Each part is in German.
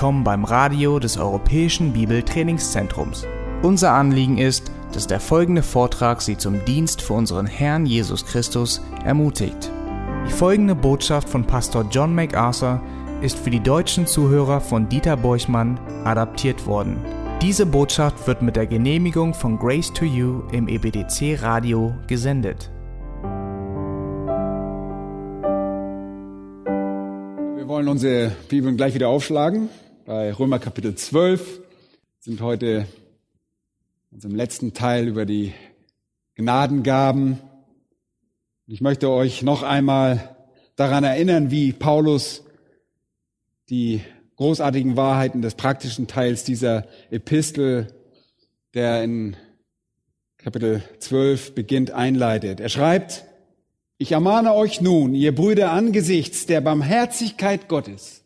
willkommen beim Radio des Europäischen Bibeltrainingszentrums. Unser Anliegen ist, dass der folgende Vortrag Sie zum Dienst für unseren Herrn Jesus Christus ermutigt. Die folgende Botschaft von Pastor John MacArthur ist für die deutschen Zuhörer von Dieter Borchmann adaptiert worden. Diese Botschaft wird mit der Genehmigung von Grace to You im EBDC Radio gesendet. Wir wollen unsere Bibeln gleich wieder aufschlagen. Bei Römer Kapitel 12 sind heute unserem letzten Teil über die Gnadengaben. Ich möchte euch noch einmal daran erinnern, wie Paulus die großartigen Wahrheiten des praktischen Teils dieser Epistel, der in Kapitel 12 beginnt, einleitet. Er schreibt, ich ermahne euch nun, ihr Brüder, angesichts der Barmherzigkeit Gottes,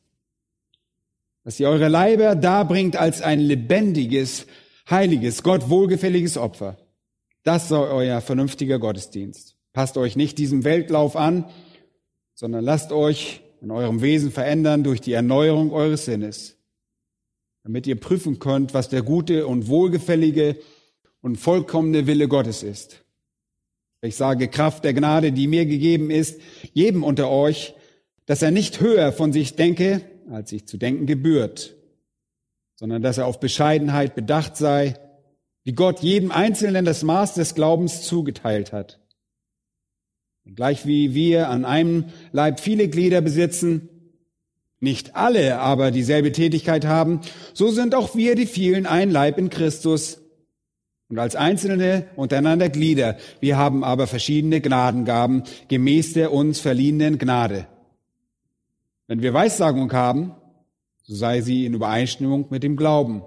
dass ihr eure Leiber darbringt als ein lebendiges, heiliges, Gott wohlgefälliges Opfer. Das soll euer vernünftiger Gottesdienst. Passt euch nicht diesem Weltlauf an, sondern lasst euch in eurem Wesen verändern durch die Erneuerung eures Sinnes, damit ihr prüfen könnt, was der gute und wohlgefällige und vollkommene Wille Gottes ist. Ich sage Kraft der Gnade, die mir gegeben ist, jedem unter euch, dass er nicht höher von sich denke, als sich zu denken gebührt, sondern dass er auf Bescheidenheit bedacht sei, wie Gott jedem Einzelnen das Maß des Glaubens zugeteilt hat. Gleich wie wir an einem Leib viele Glieder besitzen, nicht alle aber dieselbe Tätigkeit haben, so sind auch wir die vielen ein Leib in Christus und als Einzelne untereinander Glieder. Wir haben aber verschiedene Gnadengaben gemäß der uns verliehenen Gnade. Wenn wir Weissagung haben, so sei sie in Übereinstimmung mit dem Glauben.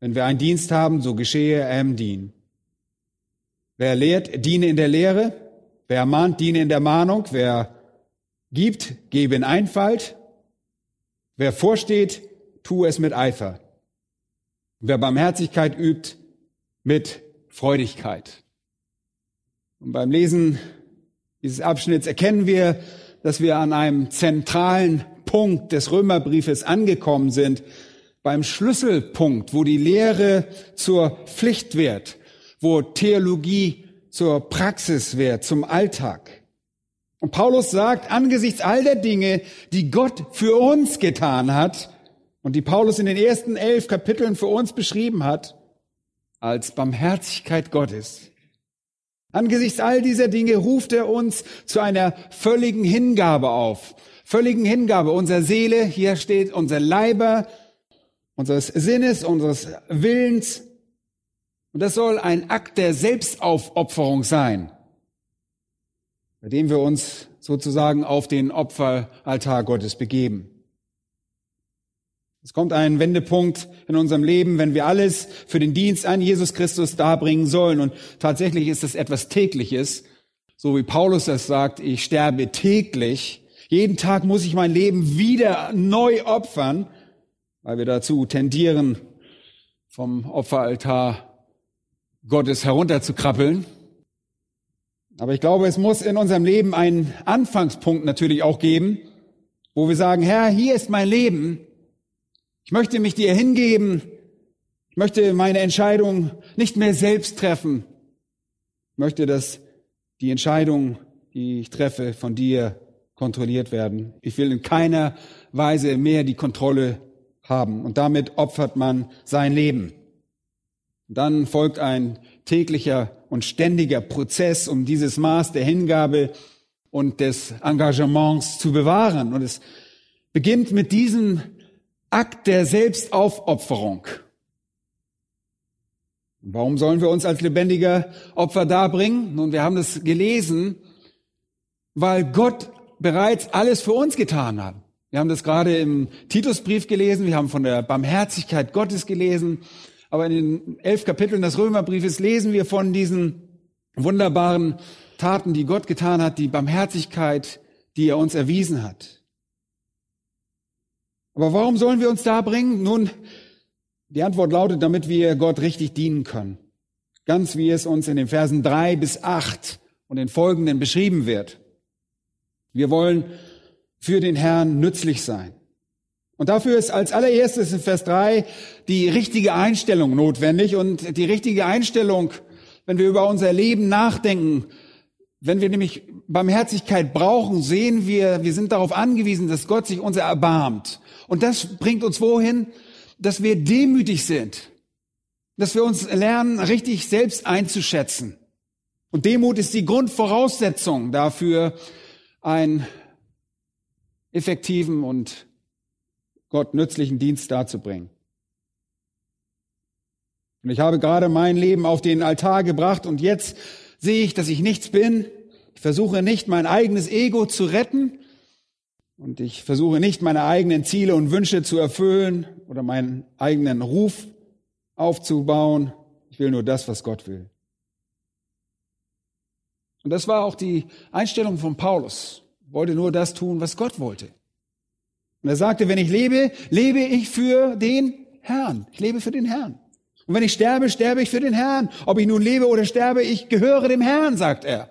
Wenn wir einen Dienst haben, so geschehe er im Dien. Wer lehrt, diene in der Lehre. Wer mahnt, diene in der Mahnung. Wer gibt, gebe in Einfalt. Wer vorsteht, tue es mit Eifer. Wer Barmherzigkeit übt, mit Freudigkeit. Und beim Lesen dieses Abschnitts erkennen wir, dass wir an einem zentralen Punkt des Römerbriefes angekommen sind, beim Schlüsselpunkt, wo die Lehre zur Pflicht wird, wo Theologie zur Praxis wird, zum Alltag. Und Paulus sagt, angesichts all der Dinge, die Gott für uns getan hat und die Paulus in den ersten elf Kapiteln für uns beschrieben hat, als Barmherzigkeit Gottes. Angesichts all dieser Dinge ruft er uns zu einer völligen Hingabe auf. Völligen Hingabe unserer Seele, hier steht unser Leiber, unseres Sinnes, unseres Willens. Und das soll ein Akt der Selbstaufopferung sein, bei dem wir uns sozusagen auf den Opferaltar Gottes begeben. Es kommt ein Wendepunkt in unserem Leben, wenn wir alles für den Dienst an Jesus Christus darbringen sollen. Und tatsächlich ist es etwas tägliches, so wie Paulus das sagt, ich sterbe täglich. Jeden Tag muss ich mein Leben wieder neu opfern, weil wir dazu tendieren, vom Opferaltar Gottes herunterzukrabbeln. Aber ich glaube, es muss in unserem Leben einen Anfangspunkt natürlich auch geben, wo wir sagen, Herr, hier ist mein Leben ich möchte mich dir hingeben. Ich möchte meine Entscheidung nicht mehr selbst treffen. Ich möchte, dass die Entscheidungen, die ich treffe, von dir kontrolliert werden. Ich will in keiner Weise mehr die Kontrolle haben. Und damit opfert man sein Leben. dann folgt ein täglicher und ständiger Prozess, um dieses Maß der Hingabe und des Engagements zu bewahren. Und es beginnt mit diesem Akt der Selbstaufopferung. Warum sollen wir uns als lebendiger Opfer darbringen? Nun, wir haben das gelesen, weil Gott bereits alles für uns getan hat. Wir haben das gerade im Titusbrief gelesen, wir haben von der Barmherzigkeit Gottes gelesen, aber in den elf Kapiteln des Römerbriefes lesen wir von diesen wunderbaren Taten, die Gott getan hat, die Barmherzigkeit, die er uns erwiesen hat. Aber warum sollen wir uns da bringen? Nun, die Antwort lautet, damit wir Gott richtig dienen können. Ganz wie es uns in den Versen drei bis acht und den folgenden beschrieben wird. Wir wollen für den Herrn nützlich sein. Und dafür ist als allererstes in Vers 3 die richtige Einstellung notwendig. Und die richtige Einstellung, wenn wir über unser Leben nachdenken, wenn wir nämlich Barmherzigkeit brauchen, sehen wir, wir sind darauf angewiesen, dass Gott sich unser erbarmt. Und das bringt uns wohin? Dass wir demütig sind. Dass wir uns lernen, richtig selbst einzuschätzen. Und Demut ist die Grundvoraussetzung dafür, einen effektiven und Gott nützlichen Dienst darzubringen. Und ich habe gerade mein Leben auf den Altar gebracht und jetzt sehe ich, dass ich nichts bin. Ich versuche nicht, mein eigenes Ego zu retten und ich versuche nicht, meine eigenen Ziele und Wünsche zu erfüllen oder meinen eigenen Ruf aufzubauen. Ich will nur das, was Gott will. Und das war auch die Einstellung von Paulus. Er wollte nur das tun, was Gott wollte. Und er sagte, wenn ich lebe, lebe ich für den Herrn. Ich lebe für den Herrn. Und wenn ich sterbe, sterbe ich für den Herrn. Ob ich nun lebe oder sterbe, ich gehöre dem Herrn, sagt er.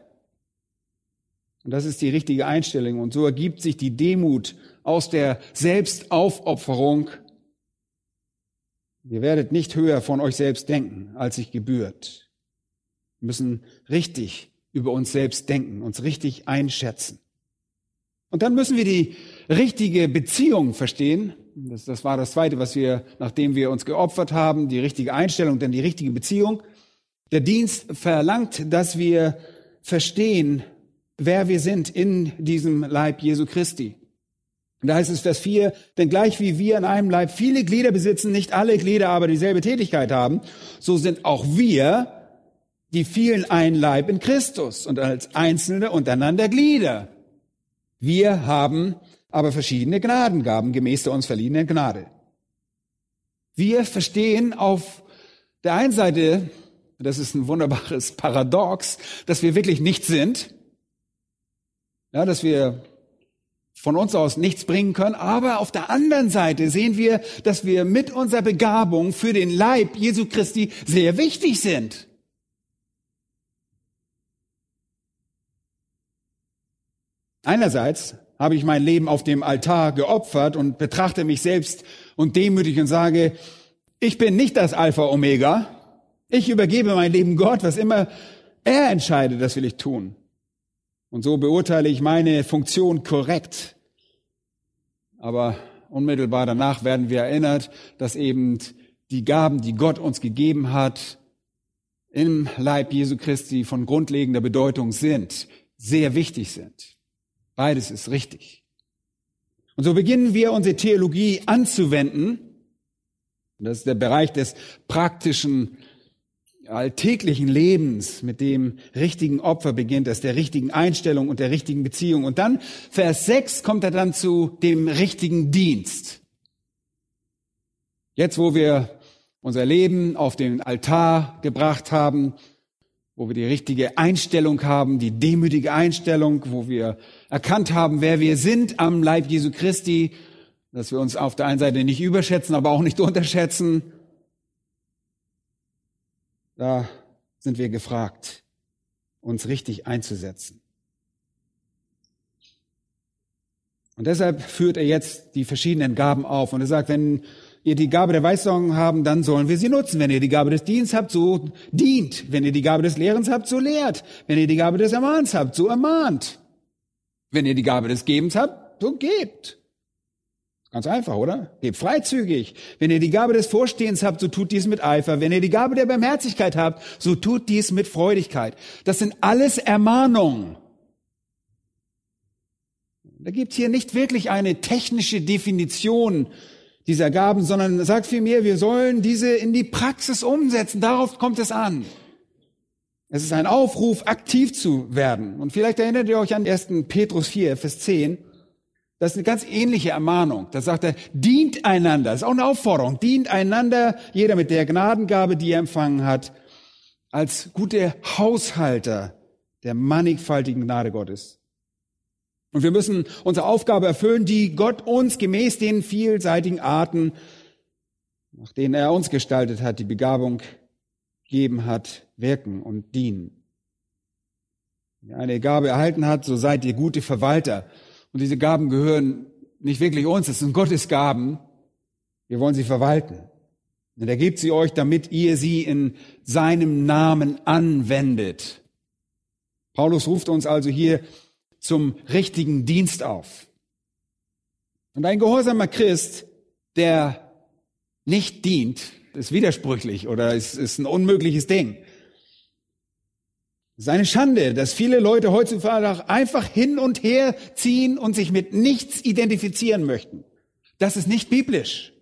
Und das ist die richtige Einstellung. Und so ergibt sich die Demut aus der Selbstaufopferung. Ihr werdet nicht höher von euch selbst denken, als sich gebührt. Wir müssen richtig über uns selbst denken, uns richtig einschätzen. Und dann müssen wir die richtige Beziehung verstehen. Das, das war das Zweite, was wir, nachdem wir uns geopfert haben, die richtige Einstellung, denn die richtige Beziehung. Der Dienst verlangt, dass wir verstehen, wer wir sind in diesem Leib Jesu Christi. Da heißt es Vers 4, denn gleich wie wir in einem Leib viele Glieder besitzen, nicht alle Glieder aber dieselbe Tätigkeit haben, so sind auch wir die vielen ein Leib in Christus und als Einzelne untereinander Glieder. Wir haben aber verschiedene Gnadengaben gemäß der uns verliehenen Gnade. Wir verstehen auf der einen Seite, das ist ein wunderbares Paradox, dass wir wirklich nichts sind, ja, dass wir von uns aus nichts bringen können, aber auf der anderen Seite sehen wir, dass wir mit unserer Begabung für den Leib Jesu Christi sehr wichtig sind. Einerseits habe ich mein Leben auf dem Altar geopfert und betrachte mich selbst und demütig und sage, ich bin nicht das Alpha Omega. Ich übergebe mein Leben Gott, was immer er entscheidet, das will ich tun. Und so beurteile ich meine Funktion korrekt. Aber unmittelbar danach werden wir erinnert, dass eben die Gaben, die Gott uns gegeben hat, im Leib Jesu Christi von grundlegender Bedeutung sind, sehr wichtig sind. Beides ist richtig. Und so beginnen wir unsere Theologie anzuwenden. Das ist der Bereich des praktischen, alltäglichen Lebens, mit dem richtigen Opfer beginnt das, der richtigen Einstellung und der richtigen Beziehung. Und dann, Vers 6, kommt er dann zu dem richtigen Dienst. Jetzt, wo wir unser Leben auf den Altar gebracht haben, wo wir die richtige Einstellung haben, die demütige Einstellung, wo wir erkannt haben, wer wir sind am Leib Jesu Christi, dass wir uns auf der einen Seite nicht überschätzen, aber auch nicht unterschätzen. Da sind wir gefragt, uns richtig einzusetzen. Und deshalb führt er jetzt die verschiedenen Gaben auf. Und er sagt, wenn ihr die Gabe der Weissagung haben, dann sollen wir sie nutzen. Wenn ihr die Gabe des Dienstes habt, so dient. Wenn ihr die Gabe des Lehrens habt, so lehrt. Wenn ihr die Gabe des Ermahns habt, so ermahnt. Wenn ihr die Gabe des Gebens habt, so gebt. Ganz einfach, oder? Gebt freizügig. Wenn ihr die Gabe des Vorstehens habt, so tut dies mit Eifer. Wenn ihr die Gabe der Barmherzigkeit habt, so tut dies mit Freudigkeit. Das sind alles Ermahnungen. Da gibt's hier nicht wirklich eine technische Definition dieser Gaben, sondern sagt vielmehr, wir sollen diese in die Praxis umsetzen. Darauf kommt es an. Es ist ein Aufruf, aktiv zu werden. Und vielleicht erinnert ihr euch an 1. Petrus 4, Vers 10. Das ist eine ganz ähnliche Ermahnung. Da sagt er, dient einander. Das ist auch eine Aufforderung. Dient einander, jeder mit der Gnadengabe, die er empfangen hat, als gute Haushalter der mannigfaltigen Gnade Gottes. Und wir müssen unsere Aufgabe erfüllen, die Gott uns gemäß den vielseitigen Arten, nach denen er uns gestaltet hat, die Begabung gegeben hat, wirken und dienen. Wenn ihr eine Gabe erhalten hat, so seid ihr gute Verwalter. Und diese Gaben gehören nicht wirklich uns, es sind Gottes Gaben. Wir wollen sie verwalten. Und er gibt sie euch, damit ihr sie in seinem Namen anwendet. Paulus ruft uns also hier zum richtigen Dienst auf. Und ein gehorsamer Christ, der nicht dient, ist widersprüchlich oder ist, ist ein unmögliches Ding. Es ist eine Schande, dass viele Leute heutzutage einfach hin und her ziehen und sich mit nichts identifizieren möchten. Das ist nicht biblisch.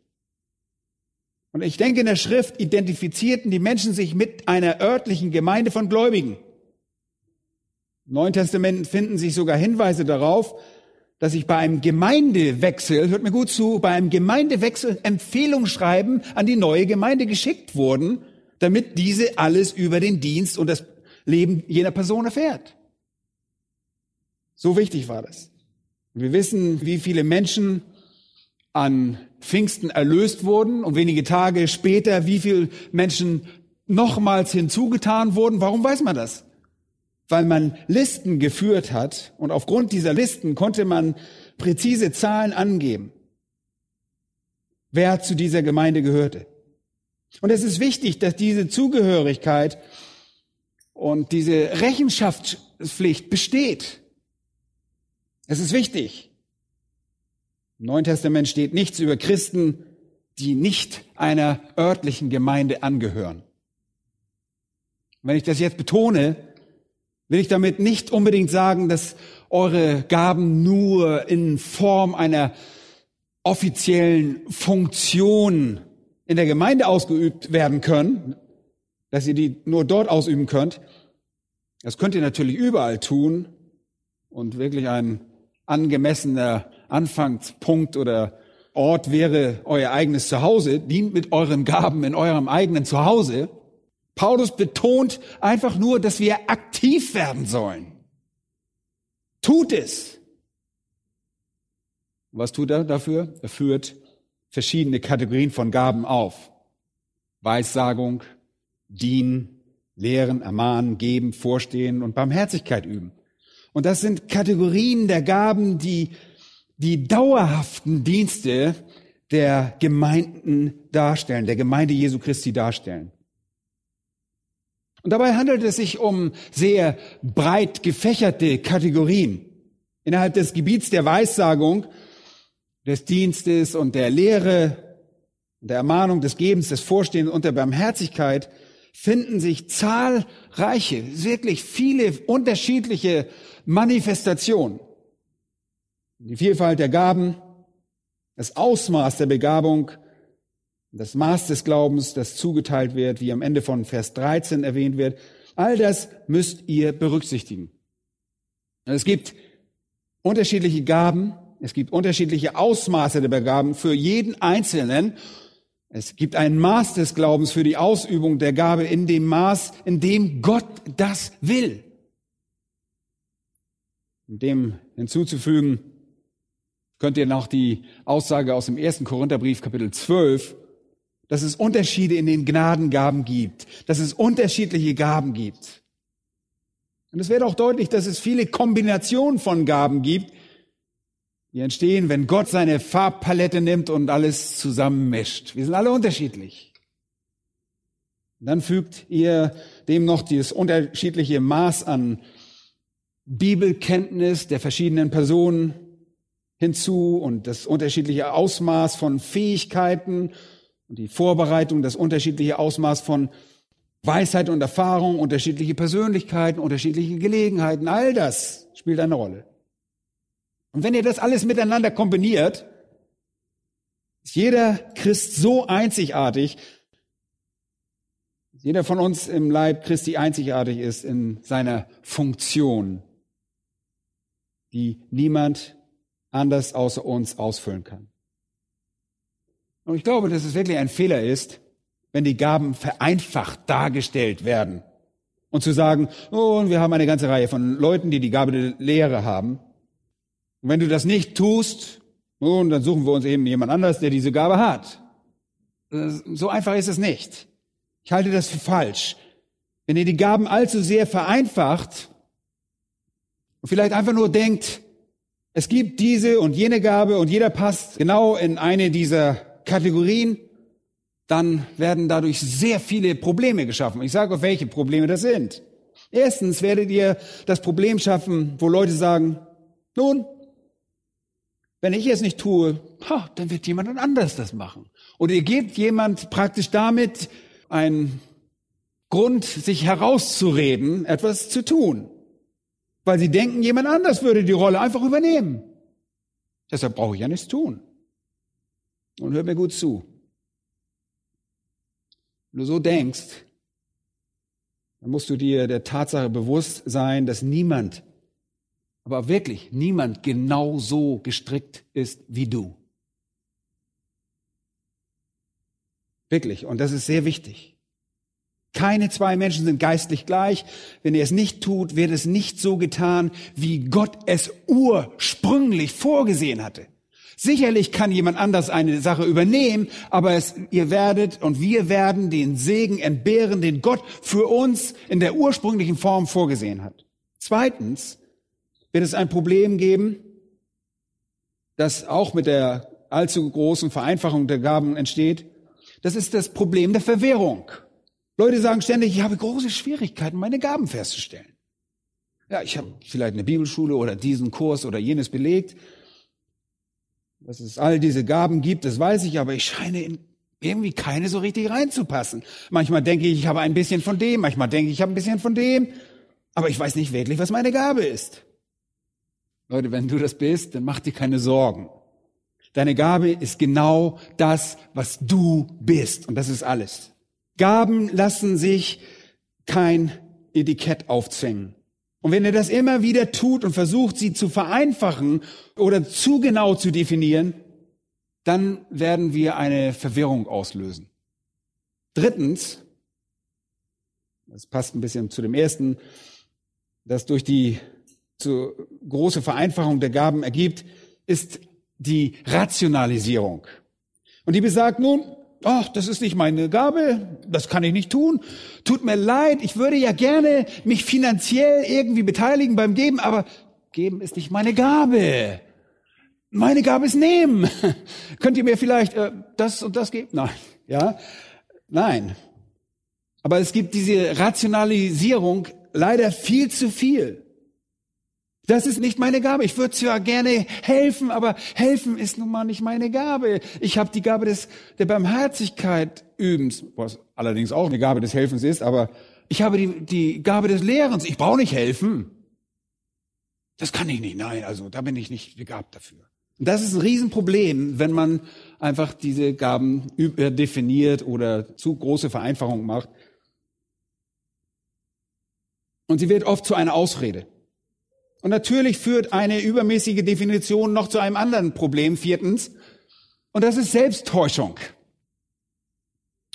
Und ich denke, in der Schrift identifizierten die Menschen sich mit einer örtlichen Gemeinde von Gläubigen. Im Neuen Testament finden sich sogar Hinweise darauf, dass ich bei einem Gemeindewechsel, hört mir gut zu, bei einem Gemeindewechsel Empfehlungsschreiben an die neue Gemeinde geschickt wurden, damit diese alles über den Dienst und das Leben jener Person erfährt. So wichtig war das. Wir wissen, wie viele Menschen an Pfingsten erlöst wurden und wenige Tage später, wie viele Menschen nochmals hinzugetan wurden. Warum weiß man das? Weil man Listen geführt hat und aufgrund dieser Listen konnte man präzise Zahlen angeben, wer zu dieser Gemeinde gehörte. Und es ist wichtig, dass diese Zugehörigkeit und diese Rechenschaftspflicht besteht. Es ist wichtig. Im Neuen Testament steht nichts über Christen, die nicht einer örtlichen Gemeinde angehören. Wenn ich das jetzt betone, will ich damit nicht unbedingt sagen, dass eure Gaben nur in Form einer offiziellen Funktion in der Gemeinde ausgeübt werden können, dass ihr die nur dort ausüben könnt. Das könnt ihr natürlich überall tun und wirklich ein angemessener Anfangspunkt oder Ort wäre euer eigenes Zuhause, dient mit euren Gaben in eurem eigenen Zuhause. Paulus betont einfach nur, dass wir aktiv werden sollen. Tut es. Was tut er dafür? Er führt verschiedene Kategorien von Gaben auf. Weissagung, dienen, lehren, ermahnen, geben, vorstehen und Barmherzigkeit üben. Und das sind Kategorien der Gaben, die die dauerhaften Dienste der Gemeinden darstellen, der Gemeinde Jesu Christi darstellen. Und dabei handelt es sich um sehr breit gefächerte Kategorien. Innerhalb des Gebiets der Weissagung, des Dienstes und der Lehre, der Ermahnung, des Gebens, des Vorstehens und der Barmherzigkeit finden sich zahlreiche, wirklich viele unterschiedliche Manifestationen. Die Vielfalt der Gaben, das Ausmaß der Begabung, das Maß des Glaubens, das zugeteilt wird, wie am Ende von Vers 13 erwähnt wird, all das müsst ihr berücksichtigen. Es gibt unterschiedliche Gaben, es gibt unterschiedliche Ausmaße der Begaben für jeden Einzelnen. Es gibt ein Maß des Glaubens für die Ausübung der Gabe in dem Maß, in dem Gott das will. Um dem hinzuzufügen, könnt ihr noch die Aussage aus dem ersten Korintherbrief Kapitel 12, dass es Unterschiede in den Gnadengaben gibt, dass es unterschiedliche Gaben gibt. Und es wird auch deutlich, dass es viele Kombinationen von Gaben gibt, die entstehen, wenn Gott seine Farbpalette nimmt und alles zusammenmischt. Wir sind alle unterschiedlich. Und dann fügt ihr dem noch dieses unterschiedliche Maß an Bibelkenntnis der verschiedenen Personen, hinzu und das unterschiedliche Ausmaß von Fähigkeiten und die Vorbereitung, das unterschiedliche Ausmaß von Weisheit und Erfahrung, unterschiedliche Persönlichkeiten, unterschiedliche Gelegenheiten, all das spielt eine Rolle. Und wenn ihr das alles miteinander kombiniert, ist jeder Christ so einzigartig, jeder von uns im Leib Christi einzigartig ist in seiner Funktion, die niemand anders außer uns ausfüllen kann. Und ich glaube, dass es wirklich ein Fehler ist, wenn die Gaben vereinfacht dargestellt werden. Und zu sagen, oh, wir haben eine ganze Reihe von Leuten, die die Gabe der Lehre haben. Und wenn du das nicht tust, nun, dann suchen wir uns eben jemand anders, der diese Gabe hat. So einfach ist es nicht. Ich halte das für falsch. Wenn ihr die Gaben allzu sehr vereinfacht und vielleicht einfach nur denkt, es gibt diese und jene Gabe und jeder passt genau in eine dieser Kategorien, dann werden dadurch sehr viele Probleme geschaffen. Ich sage, welche Probleme das sind. Erstens werdet ihr das Problem schaffen, wo Leute sagen, nun, wenn ich es nicht tue, ha, dann wird jemand anders das machen. Oder ihr gebt jemand praktisch damit einen Grund, sich herauszureden, etwas zu tun. Weil sie denken, jemand anders würde die Rolle einfach übernehmen. Deshalb brauche ich ja nichts tun. Und hör mir gut zu. Wenn du so denkst, dann musst du dir der Tatsache bewusst sein, dass niemand, aber wirklich niemand genau so gestrickt ist wie du. Wirklich. Und das ist sehr wichtig. Keine zwei Menschen sind geistlich gleich. Wenn er es nicht tut, wird es nicht so getan, wie Gott es ursprünglich vorgesehen hatte. Sicherlich kann jemand anders eine Sache übernehmen, aber es, ihr werdet und wir werden den Segen entbehren, den Gott für uns in der ursprünglichen Form vorgesehen hat. Zweitens wird es ein Problem geben, das auch mit der allzu großen Vereinfachung der Gaben entsteht. Das ist das Problem der Verwirrung. Leute sagen ständig, ich habe große Schwierigkeiten, meine Gaben festzustellen. Ja, ich habe vielleicht eine Bibelschule oder diesen Kurs oder jenes belegt dass es all diese Gaben gibt, das weiß ich, aber ich scheine in irgendwie keine so richtig reinzupassen. Manchmal denke ich, ich habe ein bisschen von dem, manchmal denke ich, ich habe ein bisschen von dem, aber ich weiß nicht wirklich, was meine Gabe ist. Leute, wenn du das bist, dann mach dir keine Sorgen. Deine Gabe ist genau das, was du bist. Und das ist alles. Gaben lassen sich kein Etikett aufzwängen. Und wenn er das immer wieder tut und versucht, sie zu vereinfachen oder zu genau zu definieren, dann werden wir eine Verwirrung auslösen. Drittens, das passt ein bisschen zu dem ersten, das durch die zu große Vereinfachung der Gaben ergibt, ist die Rationalisierung. Und die besagt nun, ach, das ist nicht meine Gabe, das kann ich nicht tun. Tut mir leid, ich würde ja gerne mich finanziell irgendwie beteiligen beim Geben, aber geben ist nicht meine Gabe. Meine Gabe ist nehmen. Könnt ihr mir vielleicht äh, das und das geben? Nein, ja, nein. Aber es gibt diese Rationalisierung leider viel zu viel. Das ist nicht meine Gabe. Ich würde zwar gerne helfen, aber helfen ist nun mal nicht meine Gabe. Ich habe die Gabe des, der Barmherzigkeit übens, was allerdings auch eine Gabe des Helfens ist, aber ich habe die, die Gabe des Lehrens. Ich brauche nicht helfen. Das kann ich nicht. Nein, also da bin ich nicht begabt dafür. Und das ist ein Riesenproblem, wenn man einfach diese Gaben definiert oder zu große Vereinfachungen macht. Und sie wird oft zu einer Ausrede. Und natürlich führt eine übermäßige Definition noch zu einem anderen Problem, viertens. Und das ist Selbsttäuschung.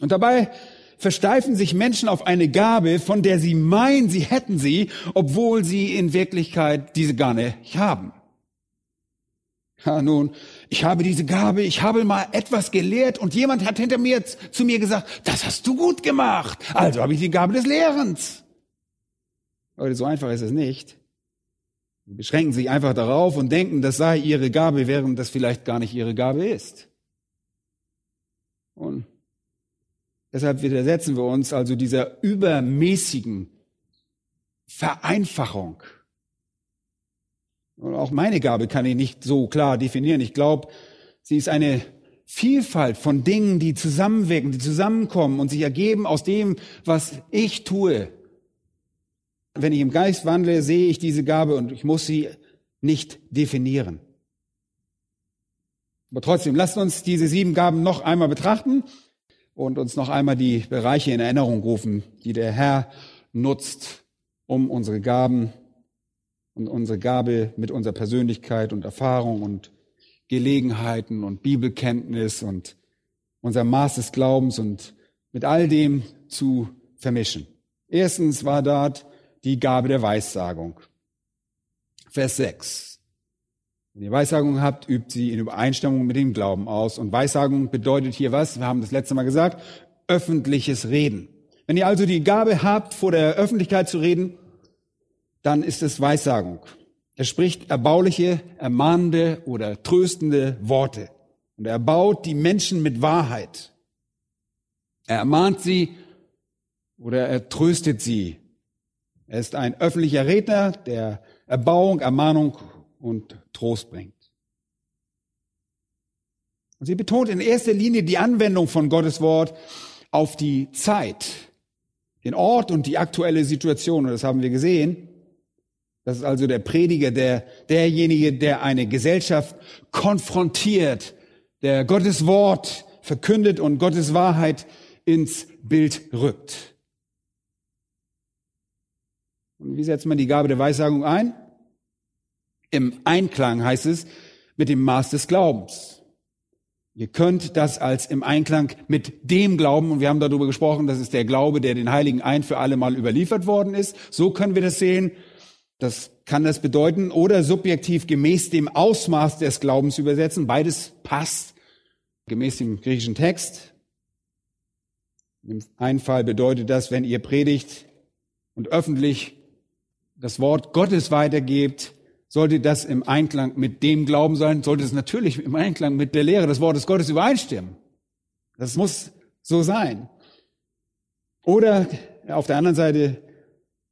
Und dabei versteifen sich Menschen auf eine Gabe, von der sie meinen, sie hätten sie, obwohl sie in Wirklichkeit diese gar nicht haben. Ja, nun, ich habe diese Gabe, ich habe mal etwas gelehrt und jemand hat hinter mir zu mir gesagt, das hast du gut gemacht. Also habe ich die Gabe des Lehrens. Leute, so einfach ist es nicht. Sie beschränken sich einfach darauf und denken, das sei ihre Gabe, während das vielleicht gar nicht ihre Gabe ist. Und deshalb widersetzen wir uns also dieser übermäßigen Vereinfachung. Und auch meine Gabe kann ich nicht so klar definieren. Ich glaube, sie ist eine Vielfalt von Dingen, die zusammenwirken, die zusammenkommen und sich ergeben aus dem, was ich tue, wenn ich im Geist wandle, sehe ich diese Gabe und ich muss sie nicht definieren. Aber trotzdem, lasst uns diese sieben Gaben noch einmal betrachten und uns noch einmal die Bereiche in Erinnerung rufen, die der Herr nutzt, um unsere Gaben und unsere Gabe mit unserer Persönlichkeit und Erfahrung und Gelegenheiten und Bibelkenntnis und unser Maß des Glaubens und mit all dem zu vermischen. Erstens war dort die Gabe der Weissagung. Vers 6. Wenn ihr Weissagung habt, übt sie in Übereinstimmung mit dem Glauben aus. Und Weissagung bedeutet hier was? Wir haben das letzte Mal gesagt. Öffentliches Reden. Wenn ihr also die Gabe habt, vor der Öffentlichkeit zu reden, dann ist es Weissagung. Er spricht erbauliche, ermahnende oder tröstende Worte. Und er erbaut die Menschen mit Wahrheit. Er ermahnt sie oder er tröstet sie. Er ist ein öffentlicher Redner, der Erbauung, Ermahnung und Trost bringt. Und sie betont in erster Linie die Anwendung von Gottes Wort auf die Zeit, den Ort und die aktuelle Situation. Und das haben wir gesehen. Das ist also der Prediger, der, derjenige, der eine Gesellschaft konfrontiert, der Gottes Wort verkündet und Gottes Wahrheit ins Bild rückt. Und wie setzt man die Gabe der Weissagung ein? Im Einklang heißt es mit dem Maß des Glaubens. Ihr könnt das als im Einklang mit dem Glauben, und wir haben darüber gesprochen, das ist der Glaube, der den Heiligen ein für alle Mal überliefert worden ist. So können wir das sehen. Das kann das bedeuten. Oder subjektiv gemäß dem Ausmaß des Glaubens übersetzen. Beides passt gemäß dem griechischen Text. Im einen Fall bedeutet das, wenn ihr predigt und öffentlich das Wort Gottes weitergebt, sollte das im Einklang mit dem Glauben sein, sollte es natürlich im Einklang mit der Lehre des Wortes Gottes übereinstimmen. Das muss so sein. Oder auf der anderen Seite,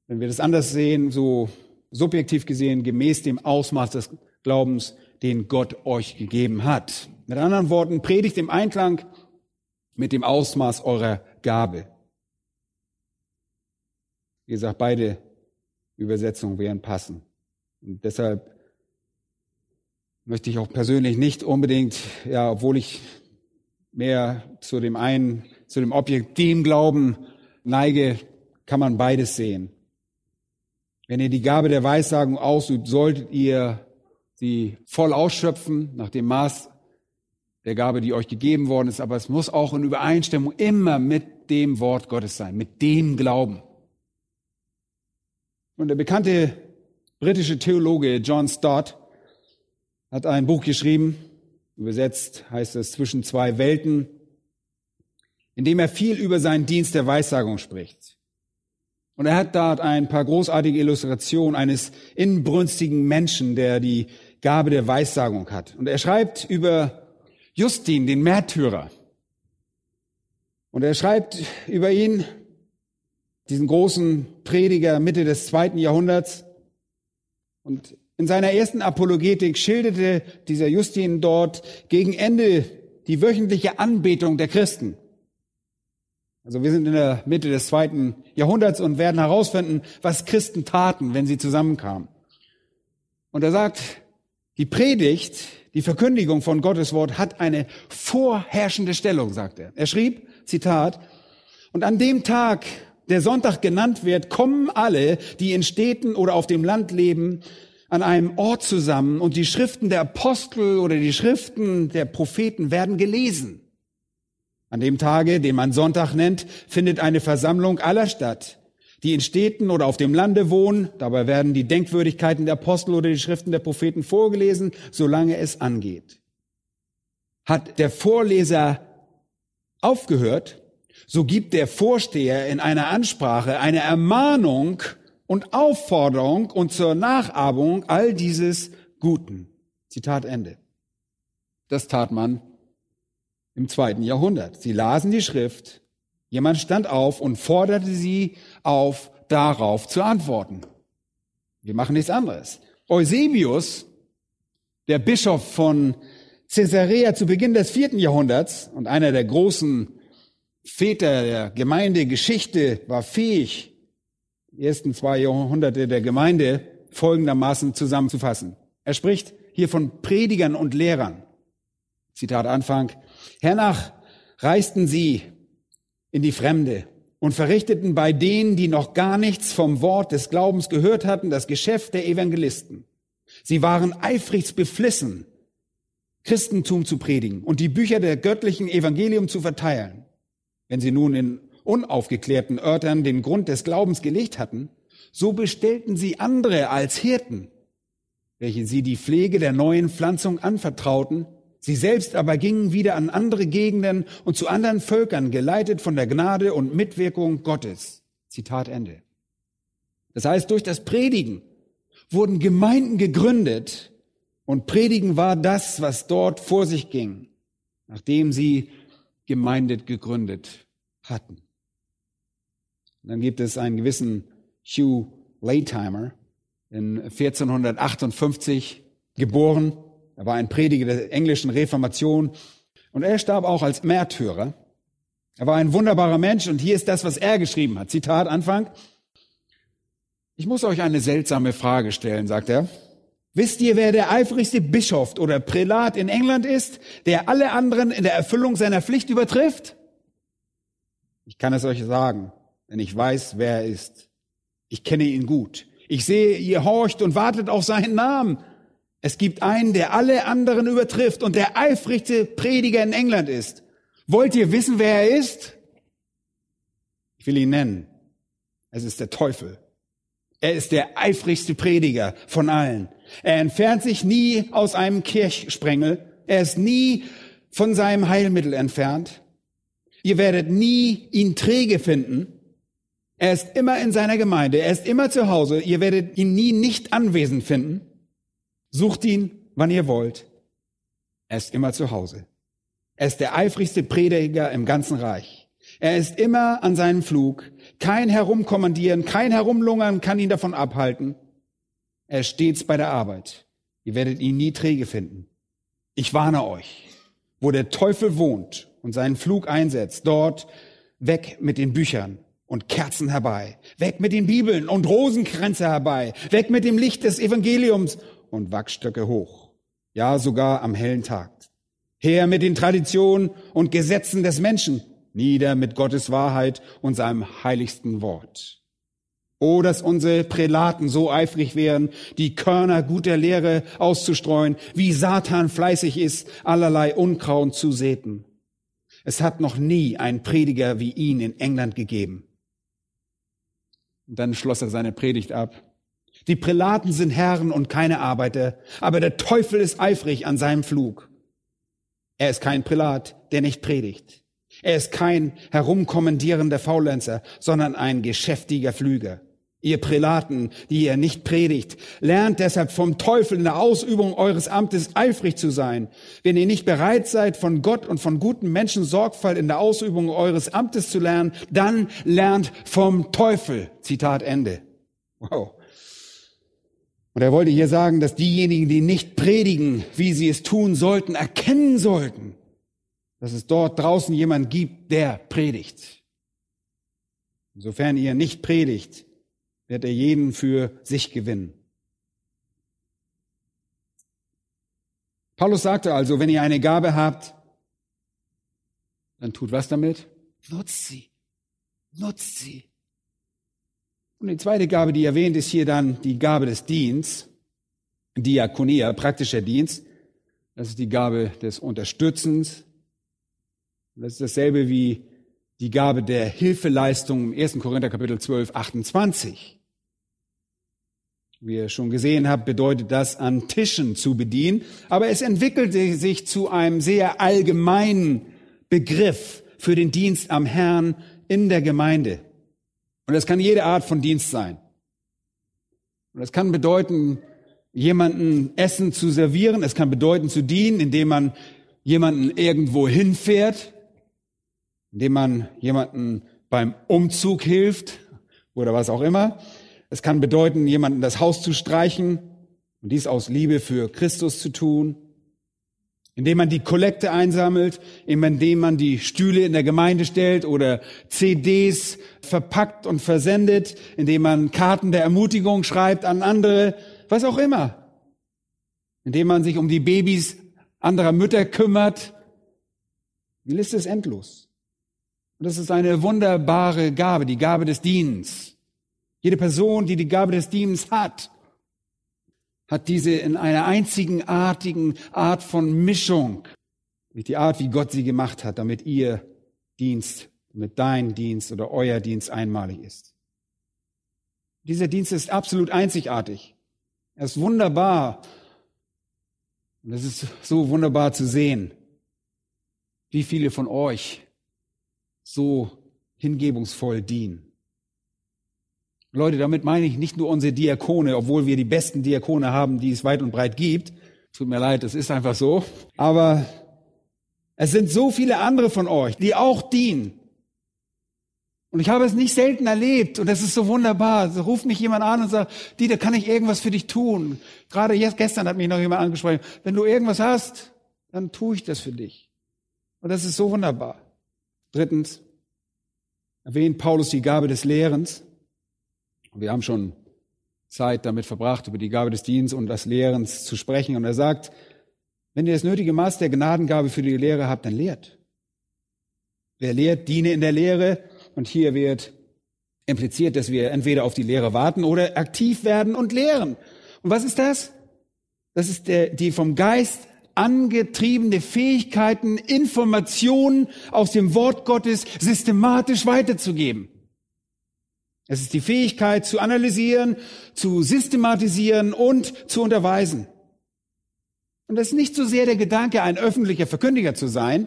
wenn wir das anders sehen, so subjektiv gesehen, gemäß dem Ausmaß des Glaubens, den Gott euch gegeben hat. Mit anderen Worten, predigt im Einklang mit dem Ausmaß eurer Gabe. Wie gesagt, beide Übersetzungen wären passend. Und deshalb möchte ich auch persönlich nicht unbedingt, ja, obwohl ich mehr zu dem einen, zu dem Objekt, dem Glauben neige, kann man beides sehen. Wenn ihr die Gabe der Weissagung ausübt, solltet ihr sie voll ausschöpfen, nach dem Maß der Gabe, die euch gegeben worden ist. Aber es muss auch in Übereinstimmung immer mit dem Wort Gottes sein, mit dem Glauben. Und der bekannte britische Theologe John Stott hat ein Buch geschrieben, übersetzt heißt es Zwischen zwei Welten, in dem er viel über seinen Dienst der Weissagung spricht. Und er hat dort ein paar großartige Illustrationen eines inbrünstigen Menschen, der die Gabe der Weissagung hat. Und er schreibt über Justin, den Märtyrer. Und er schreibt über ihn, diesen großen Prediger Mitte des zweiten Jahrhunderts. Und in seiner ersten Apologetik schilderte dieser Justin dort gegen Ende die wöchentliche Anbetung der Christen. Also wir sind in der Mitte des zweiten Jahrhunderts und werden herausfinden, was Christen taten, wenn sie zusammenkamen. Und er sagt, die Predigt, die Verkündigung von Gottes Wort hat eine vorherrschende Stellung, sagt er. Er schrieb, Zitat, und an dem Tag, der Sonntag genannt wird, kommen alle, die in Städten oder auf dem Land leben, an einem Ort zusammen und die Schriften der Apostel oder die Schriften der Propheten werden gelesen. An dem Tage, den man Sonntag nennt, findet eine Versammlung aller statt, die in Städten oder auf dem Lande wohnen. Dabei werden die Denkwürdigkeiten der Apostel oder die Schriften der Propheten vorgelesen, solange es angeht. Hat der Vorleser aufgehört, so gibt der Vorsteher in einer Ansprache eine Ermahnung und Aufforderung und zur Nachahmung all dieses Guten. Zitat Ende. Das tat man im zweiten Jahrhundert. Sie lasen die Schrift, jemand stand auf und forderte sie auf, darauf zu antworten. Wir machen nichts anderes. Eusebius, der Bischof von Caesarea zu Beginn des vierten Jahrhunderts und einer der großen Väter der Gemeindegeschichte war fähig, die ersten zwei Jahrhunderte der Gemeinde folgendermaßen zusammenzufassen. Er spricht hier von Predigern und Lehrern. Zitat Anfang. Hernach reisten sie in die Fremde und verrichteten bei denen, die noch gar nichts vom Wort des Glaubens gehört hatten, das Geschäft der Evangelisten. Sie waren eifrigst beflissen, Christentum zu predigen und die Bücher der göttlichen Evangelium zu verteilen. Wenn sie nun in unaufgeklärten Örtern den Grund des Glaubens gelegt hatten, so bestellten sie andere als Hirten, welche sie die Pflege der neuen Pflanzung anvertrauten. Sie selbst aber gingen wieder an andere Gegenden und zu anderen Völkern, geleitet von der Gnade und Mitwirkung Gottes. Zitat Ende. Das heißt, durch das Predigen wurden Gemeinden gegründet und Predigen war das, was dort vor sich ging, nachdem sie Gemeinde gegründet hatten. Und dann gibt es einen gewissen Hugh Laytimer, in 1458 geboren. Er war ein Prediger der englischen Reformation und er starb auch als Märtyrer. Er war ein wunderbarer Mensch und hier ist das, was er geschrieben hat. Zitat Anfang. Ich muss euch eine seltsame Frage stellen, sagt er. Wisst ihr, wer der eifrigste Bischof oder Prälat in England ist, der alle anderen in der Erfüllung seiner Pflicht übertrifft? Ich kann es euch sagen, denn ich weiß, wer er ist. Ich kenne ihn gut. Ich sehe, ihr horcht und wartet auf seinen Namen. Es gibt einen, der alle anderen übertrifft und der eifrigste Prediger in England ist. Wollt ihr wissen, wer er ist? Ich will ihn nennen. Es ist der Teufel. Er ist der eifrigste Prediger von allen. Er entfernt sich nie aus einem Kirchsprengel. Er ist nie von seinem Heilmittel entfernt. Ihr werdet nie ihn träge finden. Er ist immer in seiner Gemeinde. Er ist immer zu Hause. Ihr werdet ihn nie nicht anwesend finden. Sucht ihn, wann ihr wollt. Er ist immer zu Hause. Er ist der eifrigste Prediger im ganzen Reich. Er ist immer an seinem Flug. Kein Herumkommandieren, kein Herumlungern kann ihn davon abhalten. Er ist stets bei der Arbeit. Ihr werdet ihn nie träge finden. Ich warne euch, wo der Teufel wohnt und seinen Flug einsetzt, dort weg mit den Büchern und Kerzen herbei, weg mit den Bibeln und Rosenkränze herbei, weg mit dem Licht des Evangeliums und Wachstöcke hoch. Ja, sogar am hellen Tag. Her mit den Traditionen und Gesetzen des Menschen, nieder mit Gottes Wahrheit und seinem heiligsten Wort. Oh, dass unsere Prälaten so eifrig wären, die Körner guter Lehre auszustreuen, wie Satan fleißig ist, allerlei Unkraut zu säten. Es hat noch nie einen Prediger wie ihn in England gegeben. Und dann schloss er seine Predigt ab. Die Prälaten sind Herren und keine Arbeiter, aber der Teufel ist eifrig an seinem Flug. Er ist kein Prälat, der nicht predigt. Er ist kein herumkommandierender Faulenzer, sondern ein geschäftiger Flüger. Ihr Prälaten, die ihr nicht predigt, lernt deshalb vom Teufel in der Ausübung eures Amtes eifrig zu sein. Wenn ihr nicht bereit seid, von Gott und von guten Menschen Sorgfalt in der Ausübung eures Amtes zu lernen, dann lernt vom Teufel. Zitat Ende. Wow. Und er wollte hier sagen, dass diejenigen, die nicht predigen, wie sie es tun sollten, erkennen sollten, dass es dort draußen jemand gibt, der predigt. Insofern ihr nicht predigt, wird er jeden für sich gewinnen. Paulus sagte also, wenn ihr eine Gabe habt, dann tut was damit? Nutzt sie. Nutzt sie. Und die zweite Gabe, die erwähnt, ist hier dann die Gabe des Dienstes, Diakonia, praktischer Dienst. Das ist die Gabe des Unterstützens. Das ist dasselbe wie die Gabe der Hilfeleistung im 1. Korinther Kapitel 12, 28. Wie ihr schon gesehen habt, bedeutet das, an Tischen zu bedienen. Aber es entwickelte sich zu einem sehr allgemeinen Begriff für den Dienst am Herrn in der Gemeinde. Und das kann jede Art von Dienst sein. Und das kann bedeuten, jemanden Essen zu servieren. Es kann bedeuten, zu dienen, indem man jemanden irgendwo hinfährt, indem man jemanden beim Umzug hilft oder was auch immer. Es kann bedeuten, jemanden das Haus zu streichen und dies aus Liebe für Christus zu tun, indem man die Kollekte einsammelt, indem man die Stühle in der Gemeinde stellt oder CDs verpackt und versendet, indem man Karten der Ermutigung schreibt an andere, was auch immer, indem man sich um die Babys anderer Mütter kümmert. Die Liste ist endlos. Und das ist eine wunderbare Gabe, die Gabe des Dienens. Jede Person, die die Gabe des Dienstes hat, hat diese in einer einzigenartigen Art von Mischung, mit die Art, wie Gott sie gemacht hat, damit ihr Dienst, damit dein Dienst oder euer Dienst einmalig ist. Dieser Dienst ist absolut einzigartig. Er ist wunderbar. Und es ist so wunderbar zu sehen, wie viele von euch so hingebungsvoll dienen. Leute, damit meine ich nicht nur unsere Diakone, obwohl wir die besten Diakone haben, die es weit und breit gibt. Tut mir leid, es ist einfach so. Aber es sind so viele andere von euch, die auch dienen. Und ich habe es nicht selten erlebt und das ist so wunderbar. So ruft mich jemand an und sagt, Dieter, kann ich irgendwas für dich tun? Gerade jetzt, gestern hat mich noch jemand angesprochen. Wenn du irgendwas hast, dann tue ich das für dich. Und das ist so wunderbar. Drittens erwähnt Paulus die Gabe des Lehrens. Wir haben schon Zeit damit verbracht, über die Gabe des Dienstes und des Lehrens zu sprechen. Und er sagt, wenn ihr das nötige Maß der Gnadengabe für die Lehre habt, dann lehrt. Wer lehrt, diene in der Lehre. Und hier wird impliziert, dass wir entweder auf die Lehre warten oder aktiv werden und lehren. Und was ist das? Das ist der, die vom Geist angetriebene Fähigkeiten, Informationen aus dem Wort Gottes systematisch weiterzugeben. Es ist die Fähigkeit zu analysieren, zu systematisieren und zu unterweisen. Und das ist nicht so sehr der Gedanke, ein öffentlicher Verkündiger zu sein,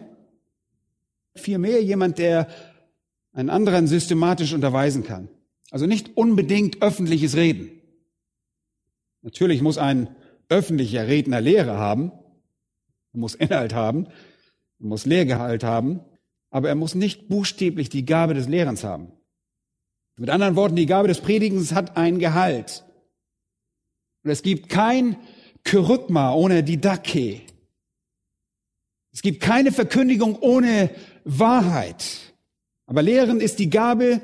vielmehr jemand, der einen anderen systematisch unterweisen kann. Also nicht unbedingt öffentliches Reden. Natürlich muss ein öffentlicher Redner Lehre haben, er muss Inhalt haben, er muss Lehrgehalt haben, aber er muss nicht buchstäblich die Gabe des Lehrens haben. Mit anderen Worten, die Gabe des Predigens hat ein Gehalt. Und es gibt kein Kyrygma ohne Didache. Es gibt keine Verkündigung ohne Wahrheit. Aber Lehren ist die Gabe,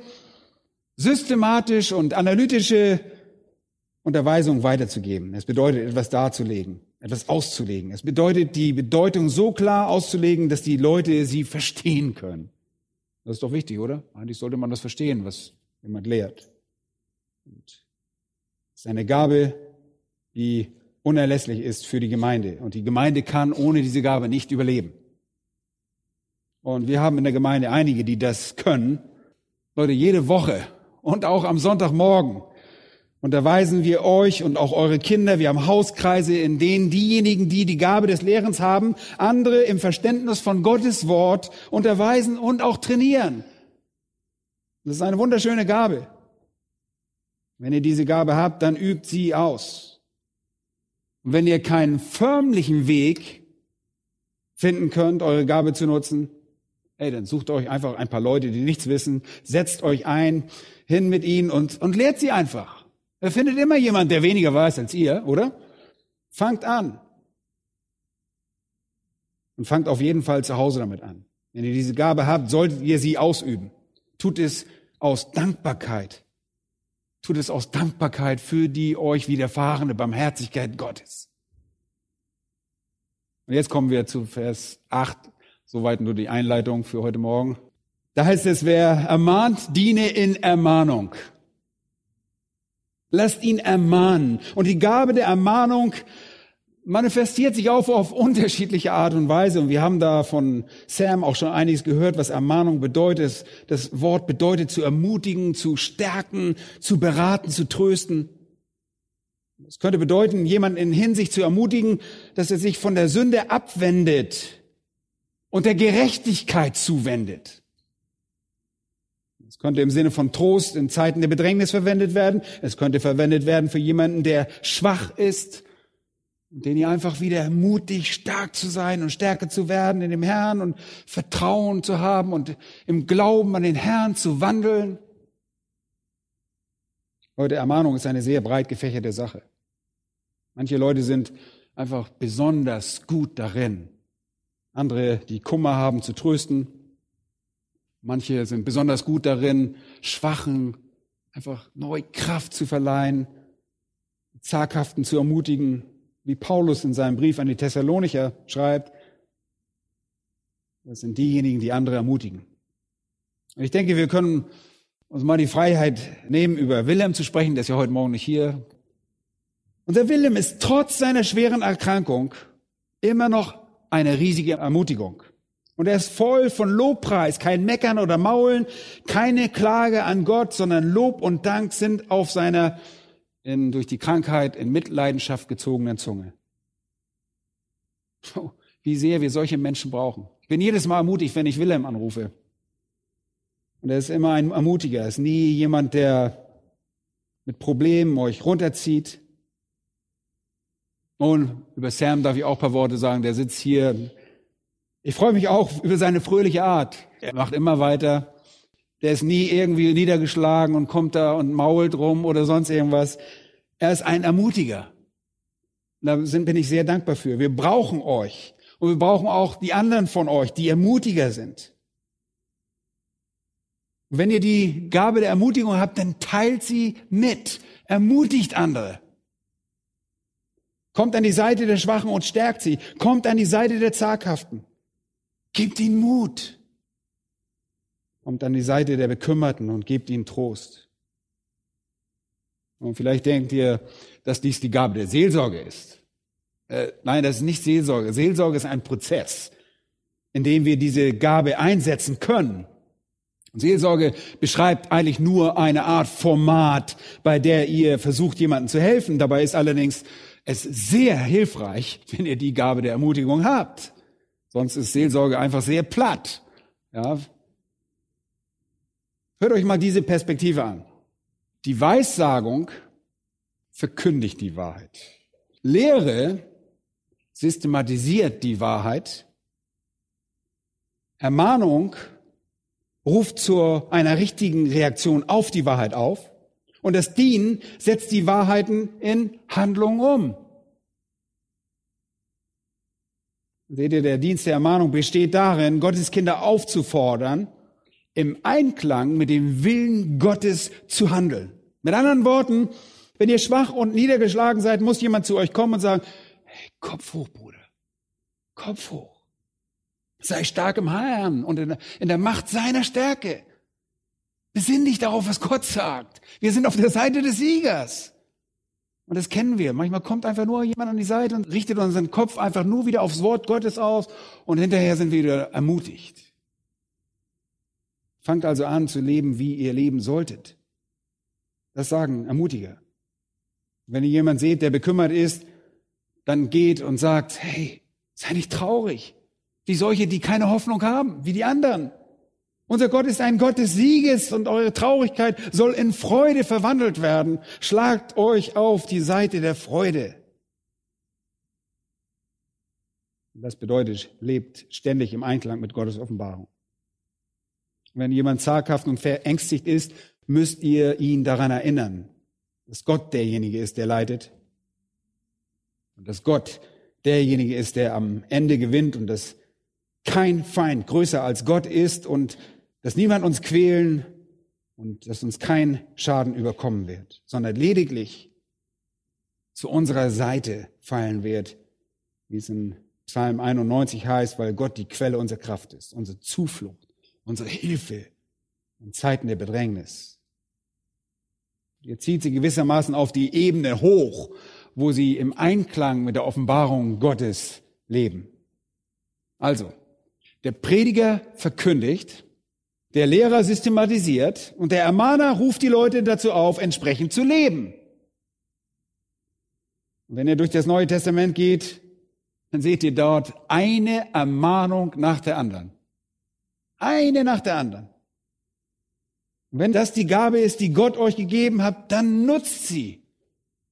systematisch und analytische Unterweisung weiterzugeben. Es bedeutet, etwas darzulegen, etwas auszulegen. Es bedeutet, die Bedeutung so klar auszulegen, dass die Leute sie verstehen können. Das ist doch wichtig, oder? Eigentlich sollte man das verstehen, was jemand lehrt. Und es ist eine Gabe, die unerlässlich ist für die Gemeinde. Und die Gemeinde kann ohne diese Gabe nicht überleben. Und wir haben in der Gemeinde einige, die das können. Leute, jede Woche und auch am Sonntagmorgen unterweisen wir euch und auch eure Kinder. Wir haben Hauskreise, in denen diejenigen, die die Gabe des Lehrens haben, andere im Verständnis von Gottes Wort unterweisen und auch trainieren. Das ist eine wunderschöne Gabe. Wenn ihr diese Gabe habt, dann übt sie aus. Und wenn ihr keinen förmlichen Weg finden könnt, eure Gabe zu nutzen, ey, dann sucht euch einfach ein paar Leute, die nichts wissen, setzt euch ein, hin mit ihnen und, und lehrt sie einfach. Ihr findet immer jemand, der weniger weiß als ihr, oder? Fangt an. Und fangt auf jeden Fall zu Hause damit an. Wenn ihr diese Gabe habt, solltet ihr sie ausüben. Tut es aus Dankbarkeit. Tut es aus Dankbarkeit für die euch widerfahrene Barmherzigkeit Gottes. Und jetzt kommen wir zu Vers 8. Soweit nur die Einleitung für heute Morgen. Da heißt es, wer ermahnt, diene in Ermahnung. Lasst ihn ermahnen. Und die Gabe der Ermahnung manifestiert sich auch auf unterschiedliche Art und Weise. Und wir haben da von Sam auch schon einiges gehört, was Ermahnung bedeutet. Das Wort bedeutet zu ermutigen, zu stärken, zu beraten, zu trösten. Es könnte bedeuten, jemanden in Hinsicht zu ermutigen, dass er sich von der Sünde abwendet und der Gerechtigkeit zuwendet. Es könnte im Sinne von Trost in Zeiten der Bedrängnis verwendet werden. Es könnte verwendet werden für jemanden, der schwach ist den ihr einfach wieder ermutigt, stark zu sein und stärker zu werden in dem Herrn und Vertrauen zu haben und im Glauben an den Herrn zu wandeln. Heute Ermahnung ist eine sehr breit gefächerte Sache. Manche Leute sind einfach besonders gut darin, andere, die Kummer haben, zu trösten. Manche sind besonders gut darin, Schwachen einfach neue Kraft zu verleihen, Zaghaften zu ermutigen, wie Paulus in seinem Brief an die Thessalonicher schreibt, das sind diejenigen, die andere ermutigen. Und ich denke, wir können uns mal die Freiheit nehmen, über Willem zu sprechen, der ist ja heute Morgen nicht hier. Unser Willem ist trotz seiner schweren Erkrankung immer noch eine riesige Ermutigung. Und er ist voll von Lobpreis, kein Meckern oder Maulen, keine Klage an Gott, sondern Lob und Dank sind auf seiner in, durch die Krankheit in Mitleidenschaft gezogenen Zunge. Oh, wie sehr wir solche Menschen brauchen. Ich bin jedes Mal ermutigt, wenn ich Wilhelm anrufe. Und er ist immer ein Ermutiger, er ist nie jemand, der mit Problemen euch runterzieht. Und über Sam darf ich auch ein paar Worte sagen. Der sitzt hier. Ich freue mich auch über seine fröhliche Art. Er macht immer weiter. Der ist nie irgendwie niedergeschlagen und kommt da und mault rum oder sonst irgendwas. Er ist ein Ermutiger. Da sind, bin ich sehr dankbar für. Wir brauchen euch. Und wir brauchen auch die anderen von euch, die Ermutiger sind. Wenn ihr die Gabe der Ermutigung habt, dann teilt sie mit. Ermutigt andere. Kommt an die Seite der Schwachen und stärkt sie. Kommt an die Seite der Zaghaften. Gebt ihnen Mut. Kommt an die Seite der Bekümmerten und gebt ihnen Trost. Und vielleicht denkt ihr, dass dies die Gabe der Seelsorge ist. Äh, nein, das ist nicht Seelsorge. Seelsorge ist ein Prozess, in dem wir diese Gabe einsetzen können. Seelsorge beschreibt eigentlich nur eine Art Format, bei der ihr versucht, jemandem zu helfen. Dabei ist allerdings es sehr hilfreich, wenn ihr die Gabe der Ermutigung habt. Sonst ist Seelsorge einfach sehr platt. Ja. Hört euch mal diese Perspektive an. Die Weissagung verkündigt die Wahrheit. Lehre systematisiert die Wahrheit. Ermahnung ruft zu einer richtigen Reaktion auf die Wahrheit auf. Und das Dienen setzt die Wahrheiten in Handlungen um. Seht ihr, der Dienst der Ermahnung besteht darin, Gottes Kinder aufzufordern, im Einklang mit dem Willen Gottes zu handeln. Mit anderen Worten, wenn ihr schwach und niedergeschlagen seid, muss jemand zu euch kommen und sagen, hey, Kopf hoch, Bruder. Kopf hoch. Sei stark im Herrn und in der, in der Macht seiner Stärke. Besinn dich darauf, was Gott sagt. Wir sind auf der Seite des Siegers. Und das kennen wir. Manchmal kommt einfach nur jemand an die Seite und richtet unseren Kopf einfach nur wieder aufs Wort Gottes aus und hinterher sind wir wieder ermutigt. Fangt also an zu leben, wie ihr leben solltet. Das sagen Ermutiger. Wenn ihr jemand seht, der bekümmert ist, dann geht und sagt, hey, sei nicht traurig, wie solche, die keine Hoffnung haben, wie die anderen. Unser Gott ist ein Gott des Sieges und eure Traurigkeit soll in Freude verwandelt werden. Schlagt euch auf die Seite der Freude. Das bedeutet, lebt ständig im Einklang mit Gottes Offenbarung. Wenn jemand zaghaft und verängstigt ist, müsst ihr ihn daran erinnern, dass Gott derjenige ist, der leitet. Und dass Gott derjenige ist, der am Ende gewinnt und dass kein Feind größer als Gott ist und dass niemand uns quälen und dass uns kein Schaden überkommen wird, sondern lediglich zu unserer Seite fallen wird, wie es in Psalm 91 heißt, weil Gott die Quelle unserer Kraft ist, unsere Zuflucht, unsere Hilfe in Zeiten der Bedrängnis. Ihr zieht sie gewissermaßen auf die Ebene hoch, wo sie im Einklang mit der Offenbarung Gottes leben. Also, der Prediger verkündigt, der Lehrer systematisiert und der Ermahner ruft die Leute dazu auf, entsprechend zu leben. Und wenn ihr durch das Neue Testament geht, dann seht ihr dort eine Ermahnung nach der anderen. Eine nach der anderen. Und wenn das die Gabe ist, die Gott euch gegeben hat, dann nutzt sie.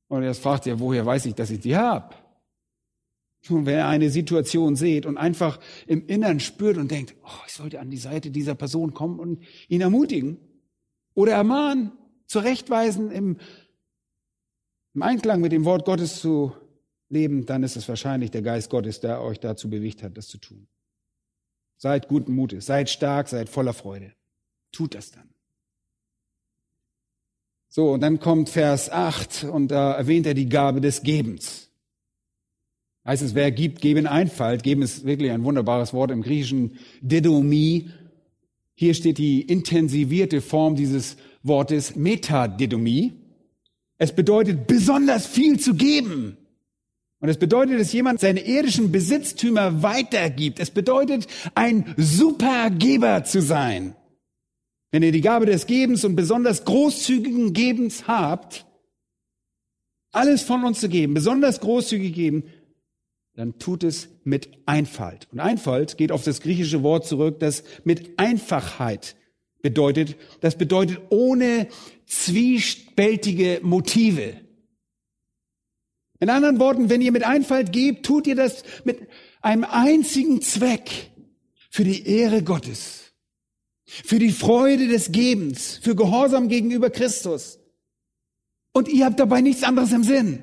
Und jetzt fragt ihr, woher weiß ich, dass ich die habe? Und wenn ihr eine Situation seht und einfach im Innern spürt und denkt, oh, ich sollte an die Seite dieser Person kommen und ihn ermutigen oder ermahnen, zurechtweisen, im, im Einklang mit dem Wort Gottes zu leben, dann ist es wahrscheinlich der Geist Gottes, der euch dazu bewegt hat, das zu tun. Seid guten Mutes, seid stark, seid voller Freude. Tut das dann. So, und dann kommt Vers 8 und da erwähnt er die Gabe des Gebens. Heißt es, wer gibt, geben Einfalt. Geben ist wirklich ein wunderbares Wort im Griechischen. Didomie. Hier steht die intensivierte Form dieses Wortes Metadidomie. Es bedeutet besonders viel zu geben. Und es bedeutet, dass jemand seine irdischen Besitztümer weitergibt. Es bedeutet, ein Supergeber zu sein. Wenn ihr die Gabe des Gebens und besonders großzügigen Gebens habt, alles von uns zu geben, besonders großzügig geben, dann tut es mit Einfalt. Und Einfalt geht auf das griechische Wort zurück, das mit Einfachheit bedeutet. Das bedeutet ohne zwiespältige Motive. In anderen Worten, wenn ihr mit Einfalt gebt, tut ihr das mit einem einzigen Zweck für die Ehre Gottes, für die Freude des Gebens, für Gehorsam gegenüber Christus. Und ihr habt dabei nichts anderes im Sinn.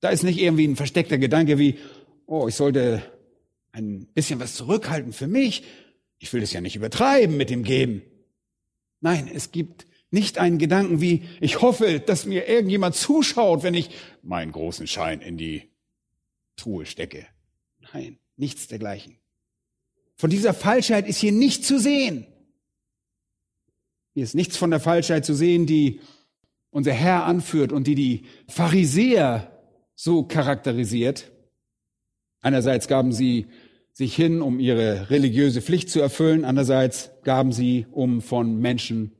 Da ist nicht irgendwie ein versteckter Gedanke wie, oh, ich sollte ein bisschen was zurückhalten für mich. Ich will das ja nicht übertreiben mit dem Geben. Nein, es gibt nicht einen Gedanken wie, ich hoffe, dass mir irgendjemand zuschaut, wenn ich meinen großen Schein in die Truhe stecke. Nein, nichts dergleichen. Von dieser Falschheit ist hier nicht zu sehen. Hier ist nichts von der Falschheit zu sehen, die unser Herr anführt und die die Pharisäer so charakterisiert. Einerseits gaben sie sich hin, um ihre religiöse Pflicht zu erfüllen, andererseits gaben sie, um von Menschen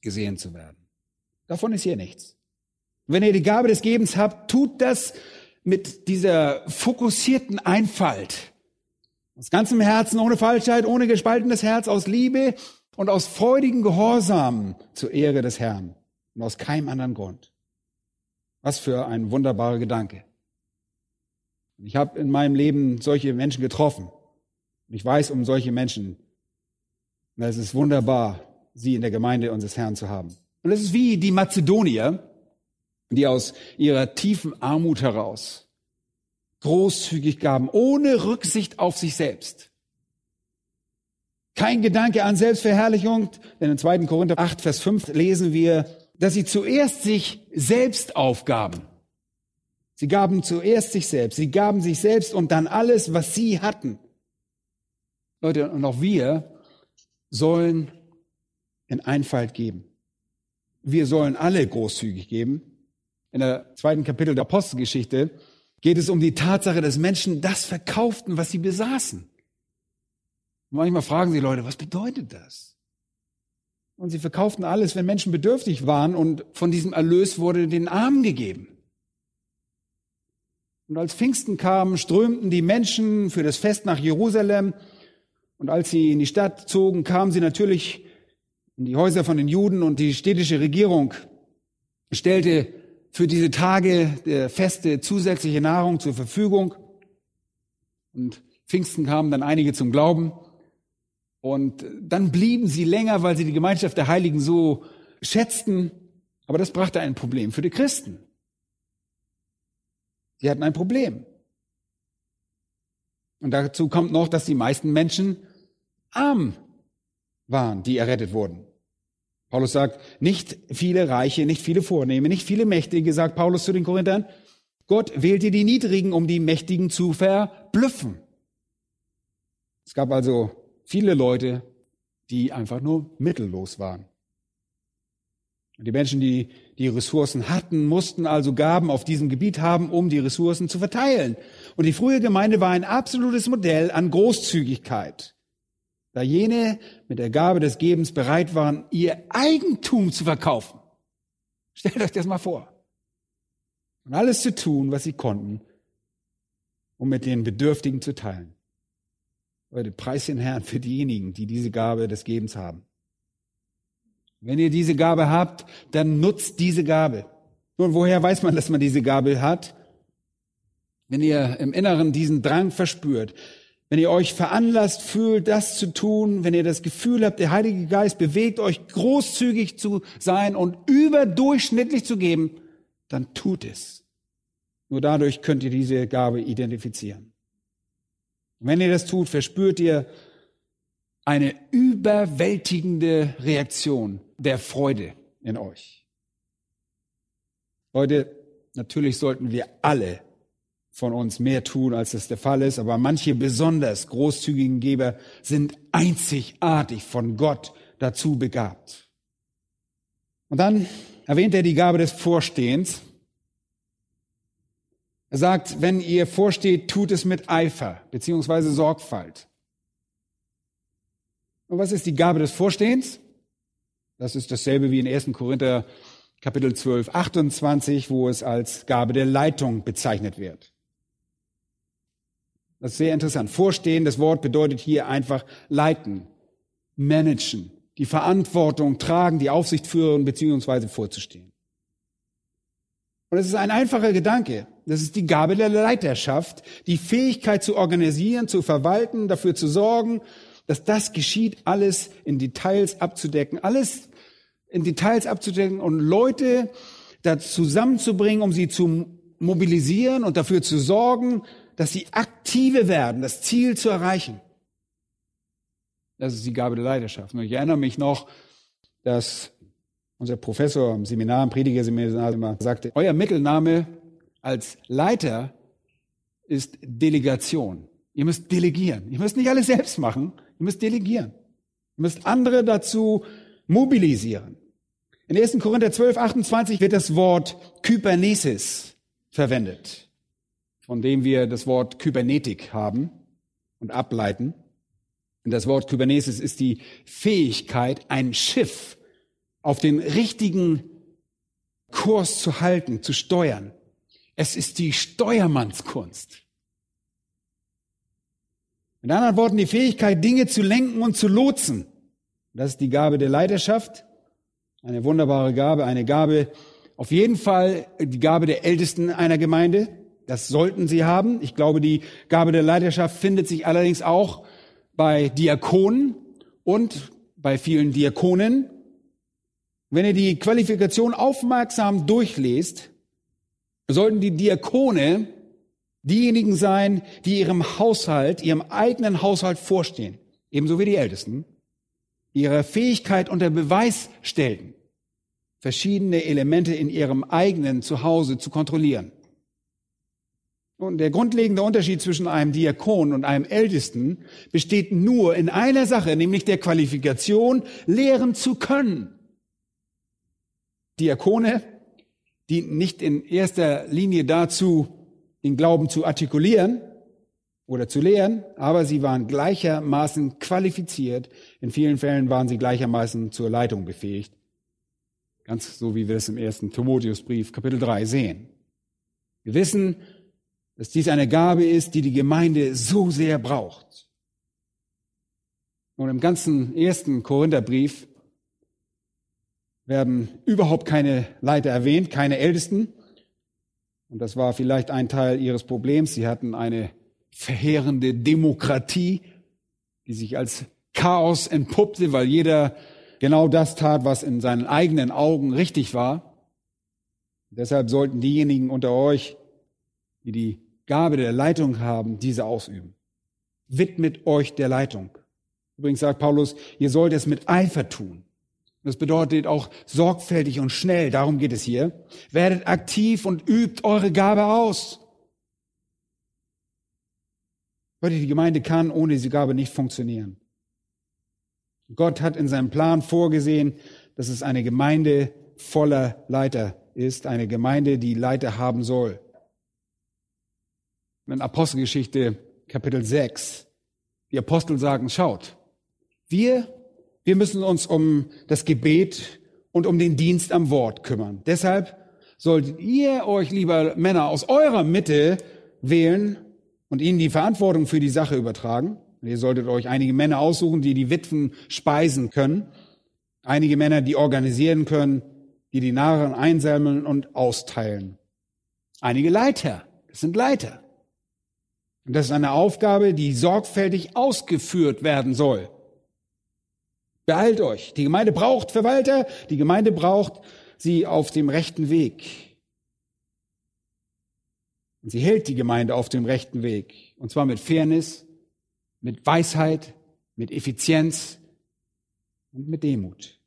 gesehen zu werden. Davon ist hier nichts. Wenn ihr die Gabe des Gebens habt, tut das mit dieser fokussierten Einfalt. Aus ganzem Herzen, ohne Falschheit, ohne gespaltenes Herz, aus Liebe und aus freudigen Gehorsam zur Ehre des Herrn und aus keinem anderen Grund. Was für ein wunderbarer Gedanke. Ich habe in meinem Leben solche Menschen getroffen. Ich weiß um solche Menschen. Und es ist wunderbar, sie in der Gemeinde unseres Herrn zu haben. Und es ist wie die Mazedonier, die aus ihrer tiefen Armut heraus großzügig gaben, ohne Rücksicht auf sich selbst. Kein Gedanke an Selbstverherrlichung, denn in 2. Korinther 8, Vers 5 lesen wir, dass sie zuerst sich selbst aufgaben. Sie gaben zuerst sich selbst, sie gaben sich selbst und dann alles, was sie hatten. Leute, und auch wir sollen in Einfalt geben. Wir sollen alle großzügig geben. In der zweiten Kapitel der Apostelgeschichte geht es um die Tatsache, dass Menschen das verkauften, was sie besaßen. Manchmal fragen sie Leute, was bedeutet das? Und sie verkauften alles, wenn Menschen bedürftig waren und von diesem Erlös wurde den Armen gegeben. Und als Pfingsten kam, strömten die Menschen für das Fest nach Jerusalem. Und als sie in die Stadt zogen, kamen sie natürlich in die Häuser von den Juden und die städtische Regierung stellte für diese Tage der Feste zusätzliche Nahrung zur Verfügung. Und Pfingsten kamen dann einige zum Glauben. Und dann blieben sie länger, weil sie die Gemeinschaft der Heiligen so schätzten. Aber das brachte ein Problem für die Christen. Sie hatten ein Problem. Und dazu kommt noch, dass die meisten Menschen arm waren, die errettet wurden. Paulus sagt, nicht viele Reiche, nicht viele Vornehme, nicht viele Mächtige, sagt Paulus zu den Korinthern. Gott wählte die Niedrigen, um die Mächtigen zu verblüffen. Es gab also viele Leute, die einfach nur mittellos waren. Und die Menschen, die die Ressourcen hatten, mussten also Gaben auf diesem Gebiet haben, um die Ressourcen zu verteilen. Und die frühe Gemeinde war ein absolutes Modell an Großzügigkeit da jene mit der Gabe des Gebens bereit waren, ihr Eigentum zu verkaufen. Stellt euch das mal vor. Und alles zu tun, was sie konnten, um mit den Bedürftigen zu teilen. Leute, preis den Herrn für diejenigen, die diese Gabe des Gebens haben. Wenn ihr diese Gabe habt, dann nutzt diese Gabe. Nun, woher weiß man, dass man diese Gabe hat? Wenn ihr im Inneren diesen Drang verspürt, wenn ihr euch veranlasst fühlt, das zu tun, wenn ihr das Gefühl habt, der Heilige Geist bewegt euch großzügig zu sein und überdurchschnittlich zu geben, dann tut es. Nur dadurch könnt ihr diese Gabe identifizieren. Und wenn ihr das tut, verspürt ihr eine überwältigende Reaktion der Freude in euch. Leute, natürlich sollten wir alle von uns mehr tun, als das der Fall ist, aber manche besonders großzügigen Geber sind einzigartig von Gott dazu begabt. Und dann erwähnt er die Gabe des Vorstehens. Er sagt, wenn ihr vorsteht, tut es mit Eifer beziehungsweise Sorgfalt. Und was ist die Gabe des Vorstehens? Das ist dasselbe wie in 1. Korinther Kapitel 12, 28, wo es als Gabe der Leitung bezeichnet wird. Das ist sehr interessant. Vorstehen, das Wort bedeutet hier einfach leiten. managen, die Verantwortung tragen, die Aufsicht führen bzw. vorzustehen. Und es ist ein einfacher Gedanke. Das ist die Gabe der Leiterschaft, die Fähigkeit zu organisieren, zu verwalten, dafür zu sorgen, dass das geschieht, alles in Details abzudecken, alles in Details abzudecken und Leute da zusammenzubringen, um sie zu mobilisieren und dafür zu sorgen, dass sie aktive werden, das Ziel zu erreichen. Das ist die Gabe der Leidenschaft. Und ich erinnere mich noch, dass unser Professor im Seminar, im Predigerseminar immer sagte, euer Mittelname als Leiter ist Delegation. Ihr müsst delegieren. Ihr müsst nicht alles selbst machen. Ihr müsst delegieren. Ihr müsst andere dazu mobilisieren. In 1. Korinther 12, 28 wird das Wort Kybernesis verwendet, von dem wir das Wort Kybernetik haben und ableiten. Und das Wort Kybernesis ist die Fähigkeit, ein Schiff auf den richtigen Kurs zu halten, zu steuern. Es ist die Steuermannskunst. Mit anderen Worten, die Fähigkeit, Dinge zu lenken und zu lotsen. Das ist die Gabe der Leiterschaft. Eine wunderbare Gabe, eine Gabe, auf jeden Fall die Gabe der Ältesten einer Gemeinde. Das sollten sie haben. Ich glaube, die Gabe der Leiterschaft findet sich allerdings auch bei Diakonen und bei vielen Diakonen. Wenn ihr die Qualifikation aufmerksam durchlest, sollten die Diakone diejenigen sein, die ihrem Haushalt, ihrem eigenen Haushalt vorstehen, ebenso wie die Ältesten, ihre Fähigkeit unter Beweis stellten, verschiedene Elemente in ihrem eigenen Zuhause zu kontrollieren. Und der grundlegende Unterschied zwischen einem Diakon und einem Ältesten besteht nur in einer Sache, nämlich der Qualifikation, lehren zu können. Diakone dienten nicht in erster Linie dazu, den Glauben zu artikulieren oder zu lehren, aber sie waren gleichermaßen qualifiziert. In vielen Fällen waren sie gleichermaßen zur Leitung befähigt. Ganz so, wie wir es im ersten Timotheusbrief Kapitel 3 sehen. Wir wissen, dass dies eine Gabe ist, die die Gemeinde so sehr braucht. Und im ganzen ersten Korintherbrief werden überhaupt keine Leiter erwähnt, keine Ältesten. Und das war vielleicht ein Teil ihres Problems. Sie hatten eine verheerende Demokratie, die sich als Chaos entpuppte, weil jeder genau das tat, was in seinen eigenen Augen richtig war. Deshalb sollten diejenigen unter euch, die die Gabe der Leitung haben, diese ausüben. Widmet euch der Leitung. Übrigens sagt Paulus, ihr sollt es mit Eifer tun. Das bedeutet auch sorgfältig und schnell. Darum geht es hier. Werdet aktiv und übt eure Gabe aus. Leute, die Gemeinde kann ohne diese Gabe nicht funktionieren. Gott hat in seinem Plan vorgesehen, dass es eine Gemeinde voller Leiter ist, eine Gemeinde, die Leiter haben soll in Apostelgeschichte Kapitel 6. Die Apostel sagen, schaut, wir, wir müssen uns um das Gebet und um den Dienst am Wort kümmern. Deshalb solltet ihr euch, lieber Männer, aus eurer Mitte wählen und ihnen die Verantwortung für die Sache übertragen. Ihr solltet euch einige Männer aussuchen, die die Witwen speisen können. Einige Männer, die organisieren können, die die Nahrung einsammeln und austeilen. Einige Leiter. Das sind Leiter. Und das ist eine Aufgabe, die sorgfältig ausgeführt werden soll. Beeilt euch. Die Gemeinde braucht Verwalter, die Gemeinde braucht sie auf dem rechten Weg. Und sie hält die Gemeinde auf dem rechten Weg. Und zwar mit Fairness, mit Weisheit, mit Effizienz und mit Demut.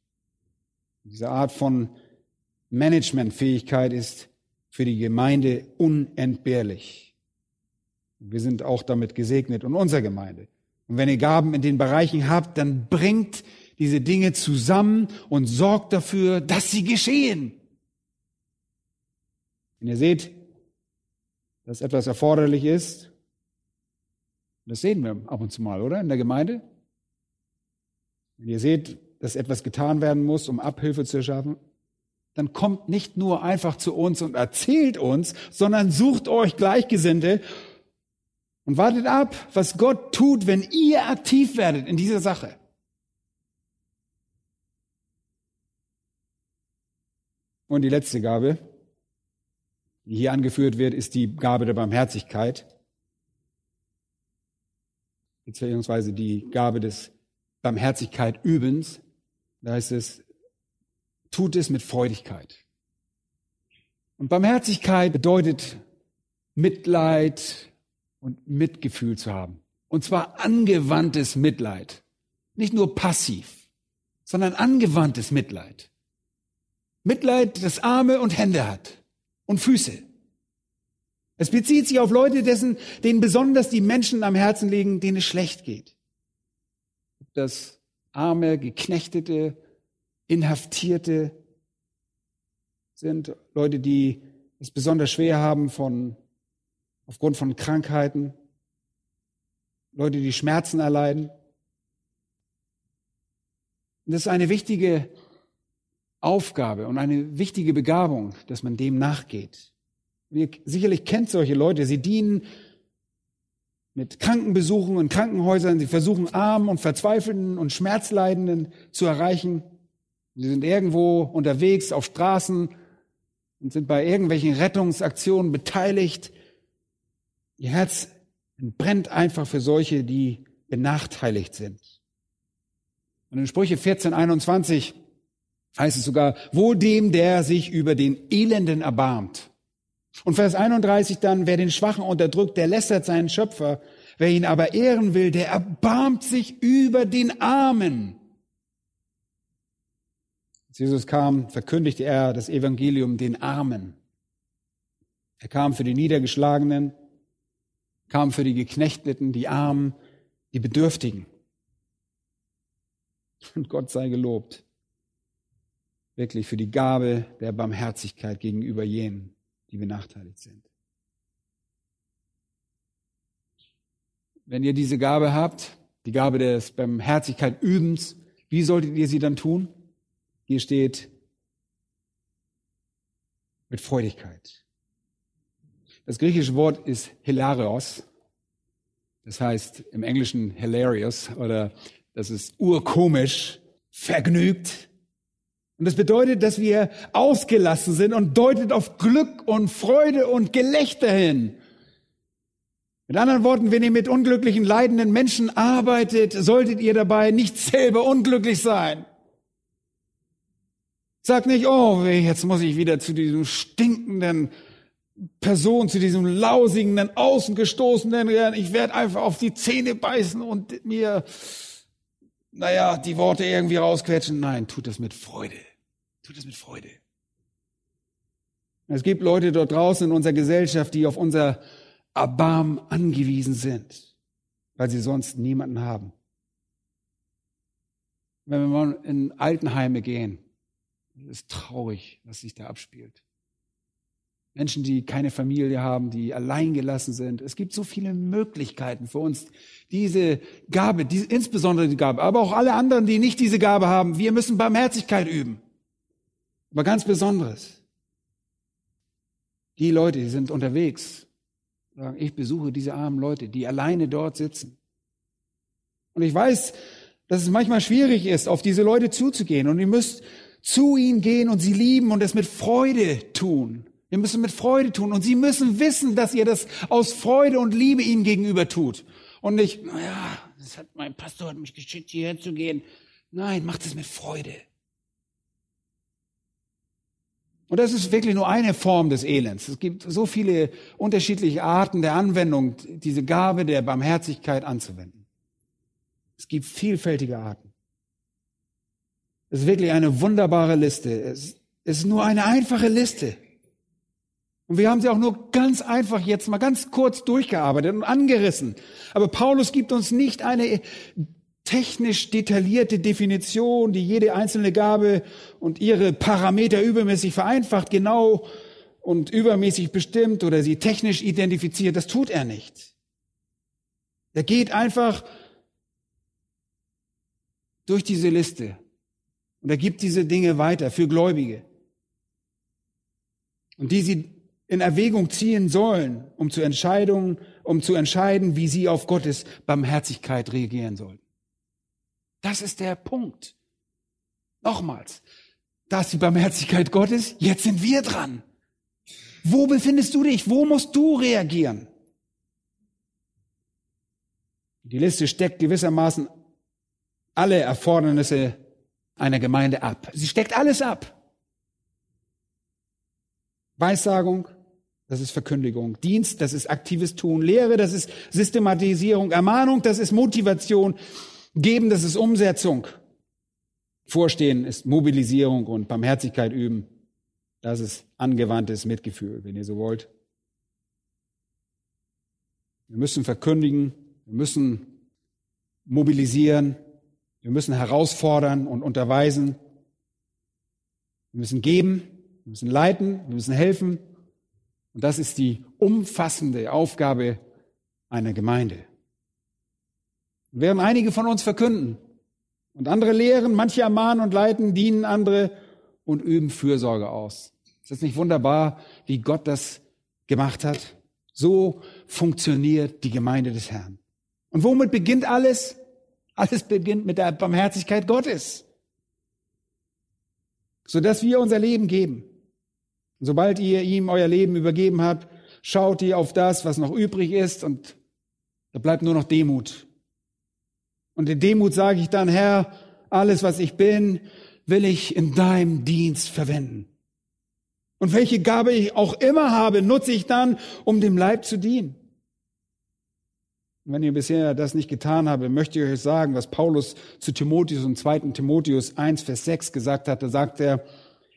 Diese Art von Managementfähigkeit ist für die Gemeinde unentbehrlich. Wir sind auch damit gesegnet und unsere Gemeinde. Und wenn ihr Gaben in den Bereichen habt, dann bringt diese Dinge zusammen und sorgt dafür, dass sie geschehen. Wenn ihr seht, dass etwas erforderlich ist, das sehen wir ab und zu mal, oder? In der Gemeinde. Wenn ihr seht, dass etwas getan werden muss, um Abhilfe zu schaffen, dann kommt nicht nur einfach zu uns und erzählt uns, sondern sucht euch Gleichgesinnte und wartet ab, was Gott tut, wenn ihr aktiv werdet in dieser Sache. Und die letzte Gabe, die hier angeführt wird, ist die Gabe der Barmherzigkeit, beziehungsweise die Gabe des Barmherzigkeit übens. Da heißt es, tut es mit Freudigkeit. Und Barmherzigkeit bedeutet Mitleid, und Mitgefühl zu haben. Und zwar angewandtes Mitleid. Nicht nur passiv, sondern angewandtes Mitleid. Mitleid, das Arme und Hände hat und Füße. Es bezieht sich auf Leute, dessen, denen besonders die Menschen am Herzen liegen, denen es schlecht geht. Das arme, geknechtete, inhaftierte sind Leute, die es besonders schwer haben von, aufgrund von Krankheiten, Leute, die Schmerzen erleiden. Und das ist eine wichtige Aufgabe und eine wichtige Begabung, dass man dem nachgeht. ihr sicherlich kennt solche Leute, sie dienen mit Krankenbesuchen in Krankenhäusern, sie versuchen Armen und Verzweifelten und Schmerzleidenden zu erreichen. Sie sind irgendwo unterwegs auf Straßen und sind bei irgendwelchen Rettungsaktionen beteiligt. Ihr Herz brennt einfach für solche, die benachteiligt sind. Und in Sprüche 14, 21 heißt es sogar, wo dem, der sich über den Elenden erbarmt. Und Vers 31 dann, wer den Schwachen unterdrückt, der lästert seinen Schöpfer. Wer ihn aber ehren will, der erbarmt sich über den Armen. Als Jesus kam, verkündigte er das Evangelium den Armen. Er kam für die Niedergeschlagenen, kam für die Geknechteten, die Armen, die Bedürftigen. Und Gott sei gelobt wirklich für die Gabe der Barmherzigkeit gegenüber jenen, die benachteiligt sind. Wenn ihr diese Gabe habt, die Gabe des Barmherzigkeit übens, wie solltet ihr sie dann tun? Hier steht mit Freudigkeit. Das griechische Wort ist hilarios. Das heißt im Englischen hilarious oder das ist urkomisch, vergnügt, und das bedeutet, dass wir ausgelassen sind und deutet auf Glück und Freude und Gelächter hin. Mit anderen Worten, wenn ihr mit unglücklichen, leidenden Menschen arbeitet, solltet ihr dabei nicht selber unglücklich sein. Sagt nicht, oh, jetzt muss ich wieder zu diesem stinkenden Person, zu diesem lausigen, außengestoßenen, ich werde einfach auf die Zähne beißen und mir, naja, die Worte irgendwie rausquetschen. Nein, tut das mit Freude. Tut es mit Freude. Es gibt Leute dort draußen in unserer Gesellschaft, die auf unser Erbarmen angewiesen sind, weil sie sonst niemanden haben. Wenn wir mal in Altenheime gehen, ist traurig, was sich da abspielt. Menschen, die keine Familie haben, die alleingelassen sind. Es gibt so viele Möglichkeiten für uns, diese Gabe, diese, insbesondere die Gabe, aber auch alle anderen, die nicht diese Gabe haben. Wir müssen Barmherzigkeit üben. Aber ganz Besonderes. Die Leute, die sind unterwegs, sagen, ich besuche diese armen Leute, die alleine dort sitzen. Und ich weiß, dass es manchmal schwierig ist, auf diese Leute zuzugehen. Und ihr müsst zu ihnen gehen und sie lieben und es mit Freude tun. Wir müssen mit Freude tun. Und sie müssen wissen, dass ihr das aus Freude und Liebe ihnen gegenüber tut. Und nicht, naja, das hat mein Pastor hat mich geschickt, hierher zu gehen. Nein, macht es mit Freude. Und das ist wirklich nur eine Form des Elends. Es gibt so viele unterschiedliche Arten der Anwendung, diese Gabe der Barmherzigkeit anzuwenden. Es gibt vielfältige Arten. Es ist wirklich eine wunderbare Liste. Es ist nur eine einfache Liste. Und wir haben sie auch nur ganz einfach jetzt mal ganz kurz durchgearbeitet und angerissen. Aber Paulus gibt uns nicht eine technisch detaillierte Definition, die jede einzelne Gabe und ihre Parameter übermäßig vereinfacht, genau und übermäßig bestimmt oder sie technisch identifiziert. Das tut er nicht. Er geht einfach durch diese Liste und er gibt diese Dinge weiter für Gläubige. Und die sie in Erwägung ziehen sollen, um zu Entscheidungen, um zu entscheiden, wie sie auf Gottes Barmherzigkeit reagieren sollen. Das ist der Punkt. Nochmals. Da ist die Barmherzigkeit Gottes. Jetzt sind wir dran. Wo befindest du dich? Wo musst du reagieren? Die Liste steckt gewissermaßen alle Erfordernisse einer Gemeinde ab. Sie steckt alles ab. Weissagung, das ist Verkündigung. Dienst, das ist aktives Tun. Lehre, das ist Systematisierung. Ermahnung, das ist Motivation. Geben, das ist Umsetzung. Vorstehen ist Mobilisierung und Barmherzigkeit üben. Das ist angewandtes Mitgefühl, wenn ihr so wollt. Wir müssen verkündigen, wir müssen mobilisieren, wir müssen herausfordern und unterweisen. Wir müssen geben, wir müssen leiten, wir müssen helfen. Und das ist die umfassende Aufgabe einer Gemeinde. Während einige von uns verkünden und andere lehren, manche ermahnen und leiten, dienen andere und üben Fürsorge aus. Ist das nicht wunderbar, wie Gott das gemacht hat? So funktioniert die Gemeinde des Herrn. Und womit beginnt alles? Alles beginnt mit der Barmherzigkeit Gottes. Sodass wir unser Leben geben. Sobald ihr ihm euer Leben übergeben habt, schaut ihr auf das, was noch übrig ist und da bleibt nur noch Demut. Und in Demut sage ich dann, Herr, alles, was ich bin, will ich in deinem Dienst verwenden. Und welche Gabe ich auch immer habe, nutze ich dann, um dem Leib zu dienen. Und wenn ihr bisher das nicht getan habt, möchte ich euch sagen, was Paulus zu Timotheus und 2. Timotheus 1, Vers 6 gesagt hat. Da sagt er,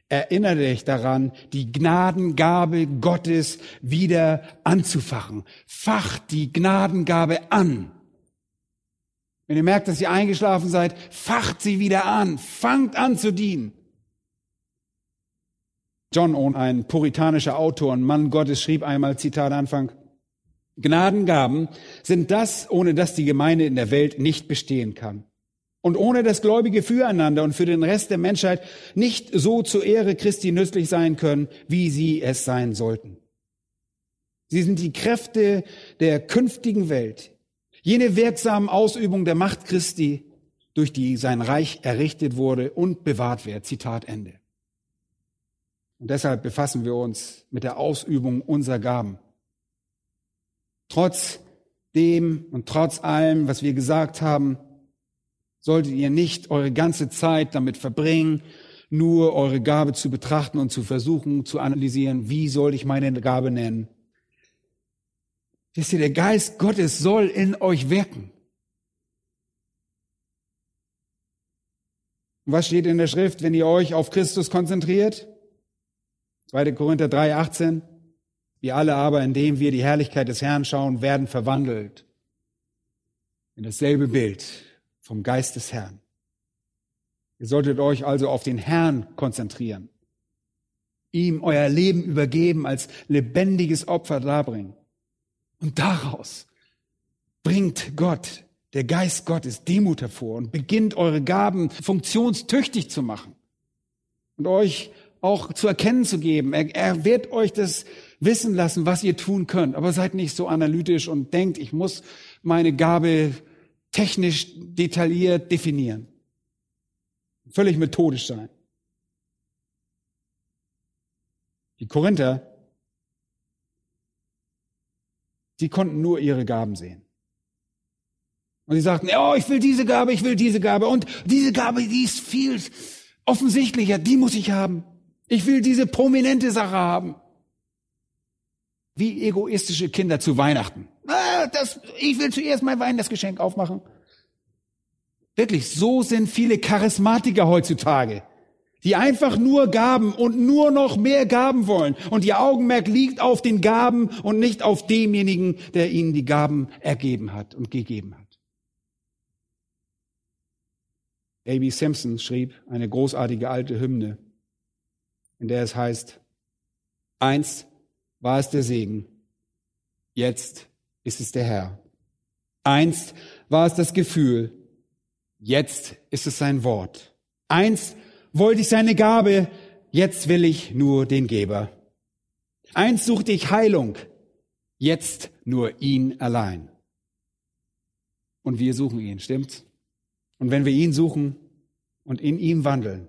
erinnere dich daran, die Gnadengabe Gottes wieder anzufachen. Facht die Gnadengabe an. Wenn ihr merkt, dass ihr eingeschlafen seid, facht sie wieder an. Fangt an zu dienen. John Owen, ein puritanischer Autor und Mann Gottes, schrieb einmal, Zitat Anfang, Gnadengaben sind das, ohne das die Gemeinde in der Welt nicht bestehen kann. Und ohne das Gläubige füreinander und für den Rest der Menschheit nicht so zur Ehre Christi nützlich sein können, wie sie es sein sollten. Sie sind die Kräfte der künftigen Welt, jene wirksamen Ausübung der Macht Christi, durch die sein Reich errichtet wurde und bewahrt wird. Zitat Ende. Und deshalb befassen wir uns mit der Ausübung unserer Gaben. Trotz dem und trotz allem, was wir gesagt haben, solltet ihr nicht eure ganze Zeit damit verbringen, nur eure Gabe zu betrachten und zu versuchen zu analysieren, wie soll ich meine Gabe nennen. Wisst ihr, der Geist Gottes soll in euch wirken. was steht in der Schrift, wenn ihr euch auf Christus konzentriert? 2. Korinther 3, 18. Wir alle aber, indem wir die Herrlichkeit des Herrn schauen, werden verwandelt in dasselbe Bild vom Geist des Herrn. Ihr solltet euch also auf den Herrn konzentrieren, ihm euer Leben übergeben, als lebendiges Opfer darbringen. Und daraus bringt Gott, der Geist Gottes, Demut hervor und beginnt eure Gaben funktionstüchtig zu machen und euch auch zu erkennen zu geben. Er, er wird euch das wissen lassen, was ihr tun könnt. Aber seid nicht so analytisch und denkt, ich muss meine Gabe technisch detailliert definieren. Völlig methodisch sein. Die Korinther, die konnten nur ihre Gaben sehen. Und sie sagten, oh, ich will diese Gabe, ich will diese Gabe. Und diese Gabe, die ist viel offensichtlicher, die muss ich haben. Ich will diese prominente Sache haben. Wie egoistische Kinder zu Weihnachten. Ah, das, ich will zuerst mein Weihnachtsgeschenk aufmachen. Wirklich, so sind viele Charismatiker heutzutage, die einfach nur Gaben und nur noch mehr Gaben wollen. Und ihr Augenmerk liegt auf den Gaben und nicht auf demjenigen, der ihnen die Gaben ergeben hat und gegeben hat. A.B. Simpson schrieb eine großartige alte Hymne in der es heißt, einst war es der Segen, jetzt ist es der Herr. Einst war es das Gefühl, jetzt ist es sein Wort. Einst wollte ich seine Gabe, jetzt will ich nur den Geber. Einst suchte ich Heilung, jetzt nur ihn allein. Und wir suchen ihn, stimmt's? Und wenn wir ihn suchen und in ihm wandeln,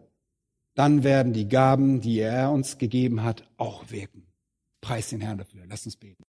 dann werden die Gaben, die er uns gegeben hat, auch wirken. Preis den Herrn dafür. Lass uns beten.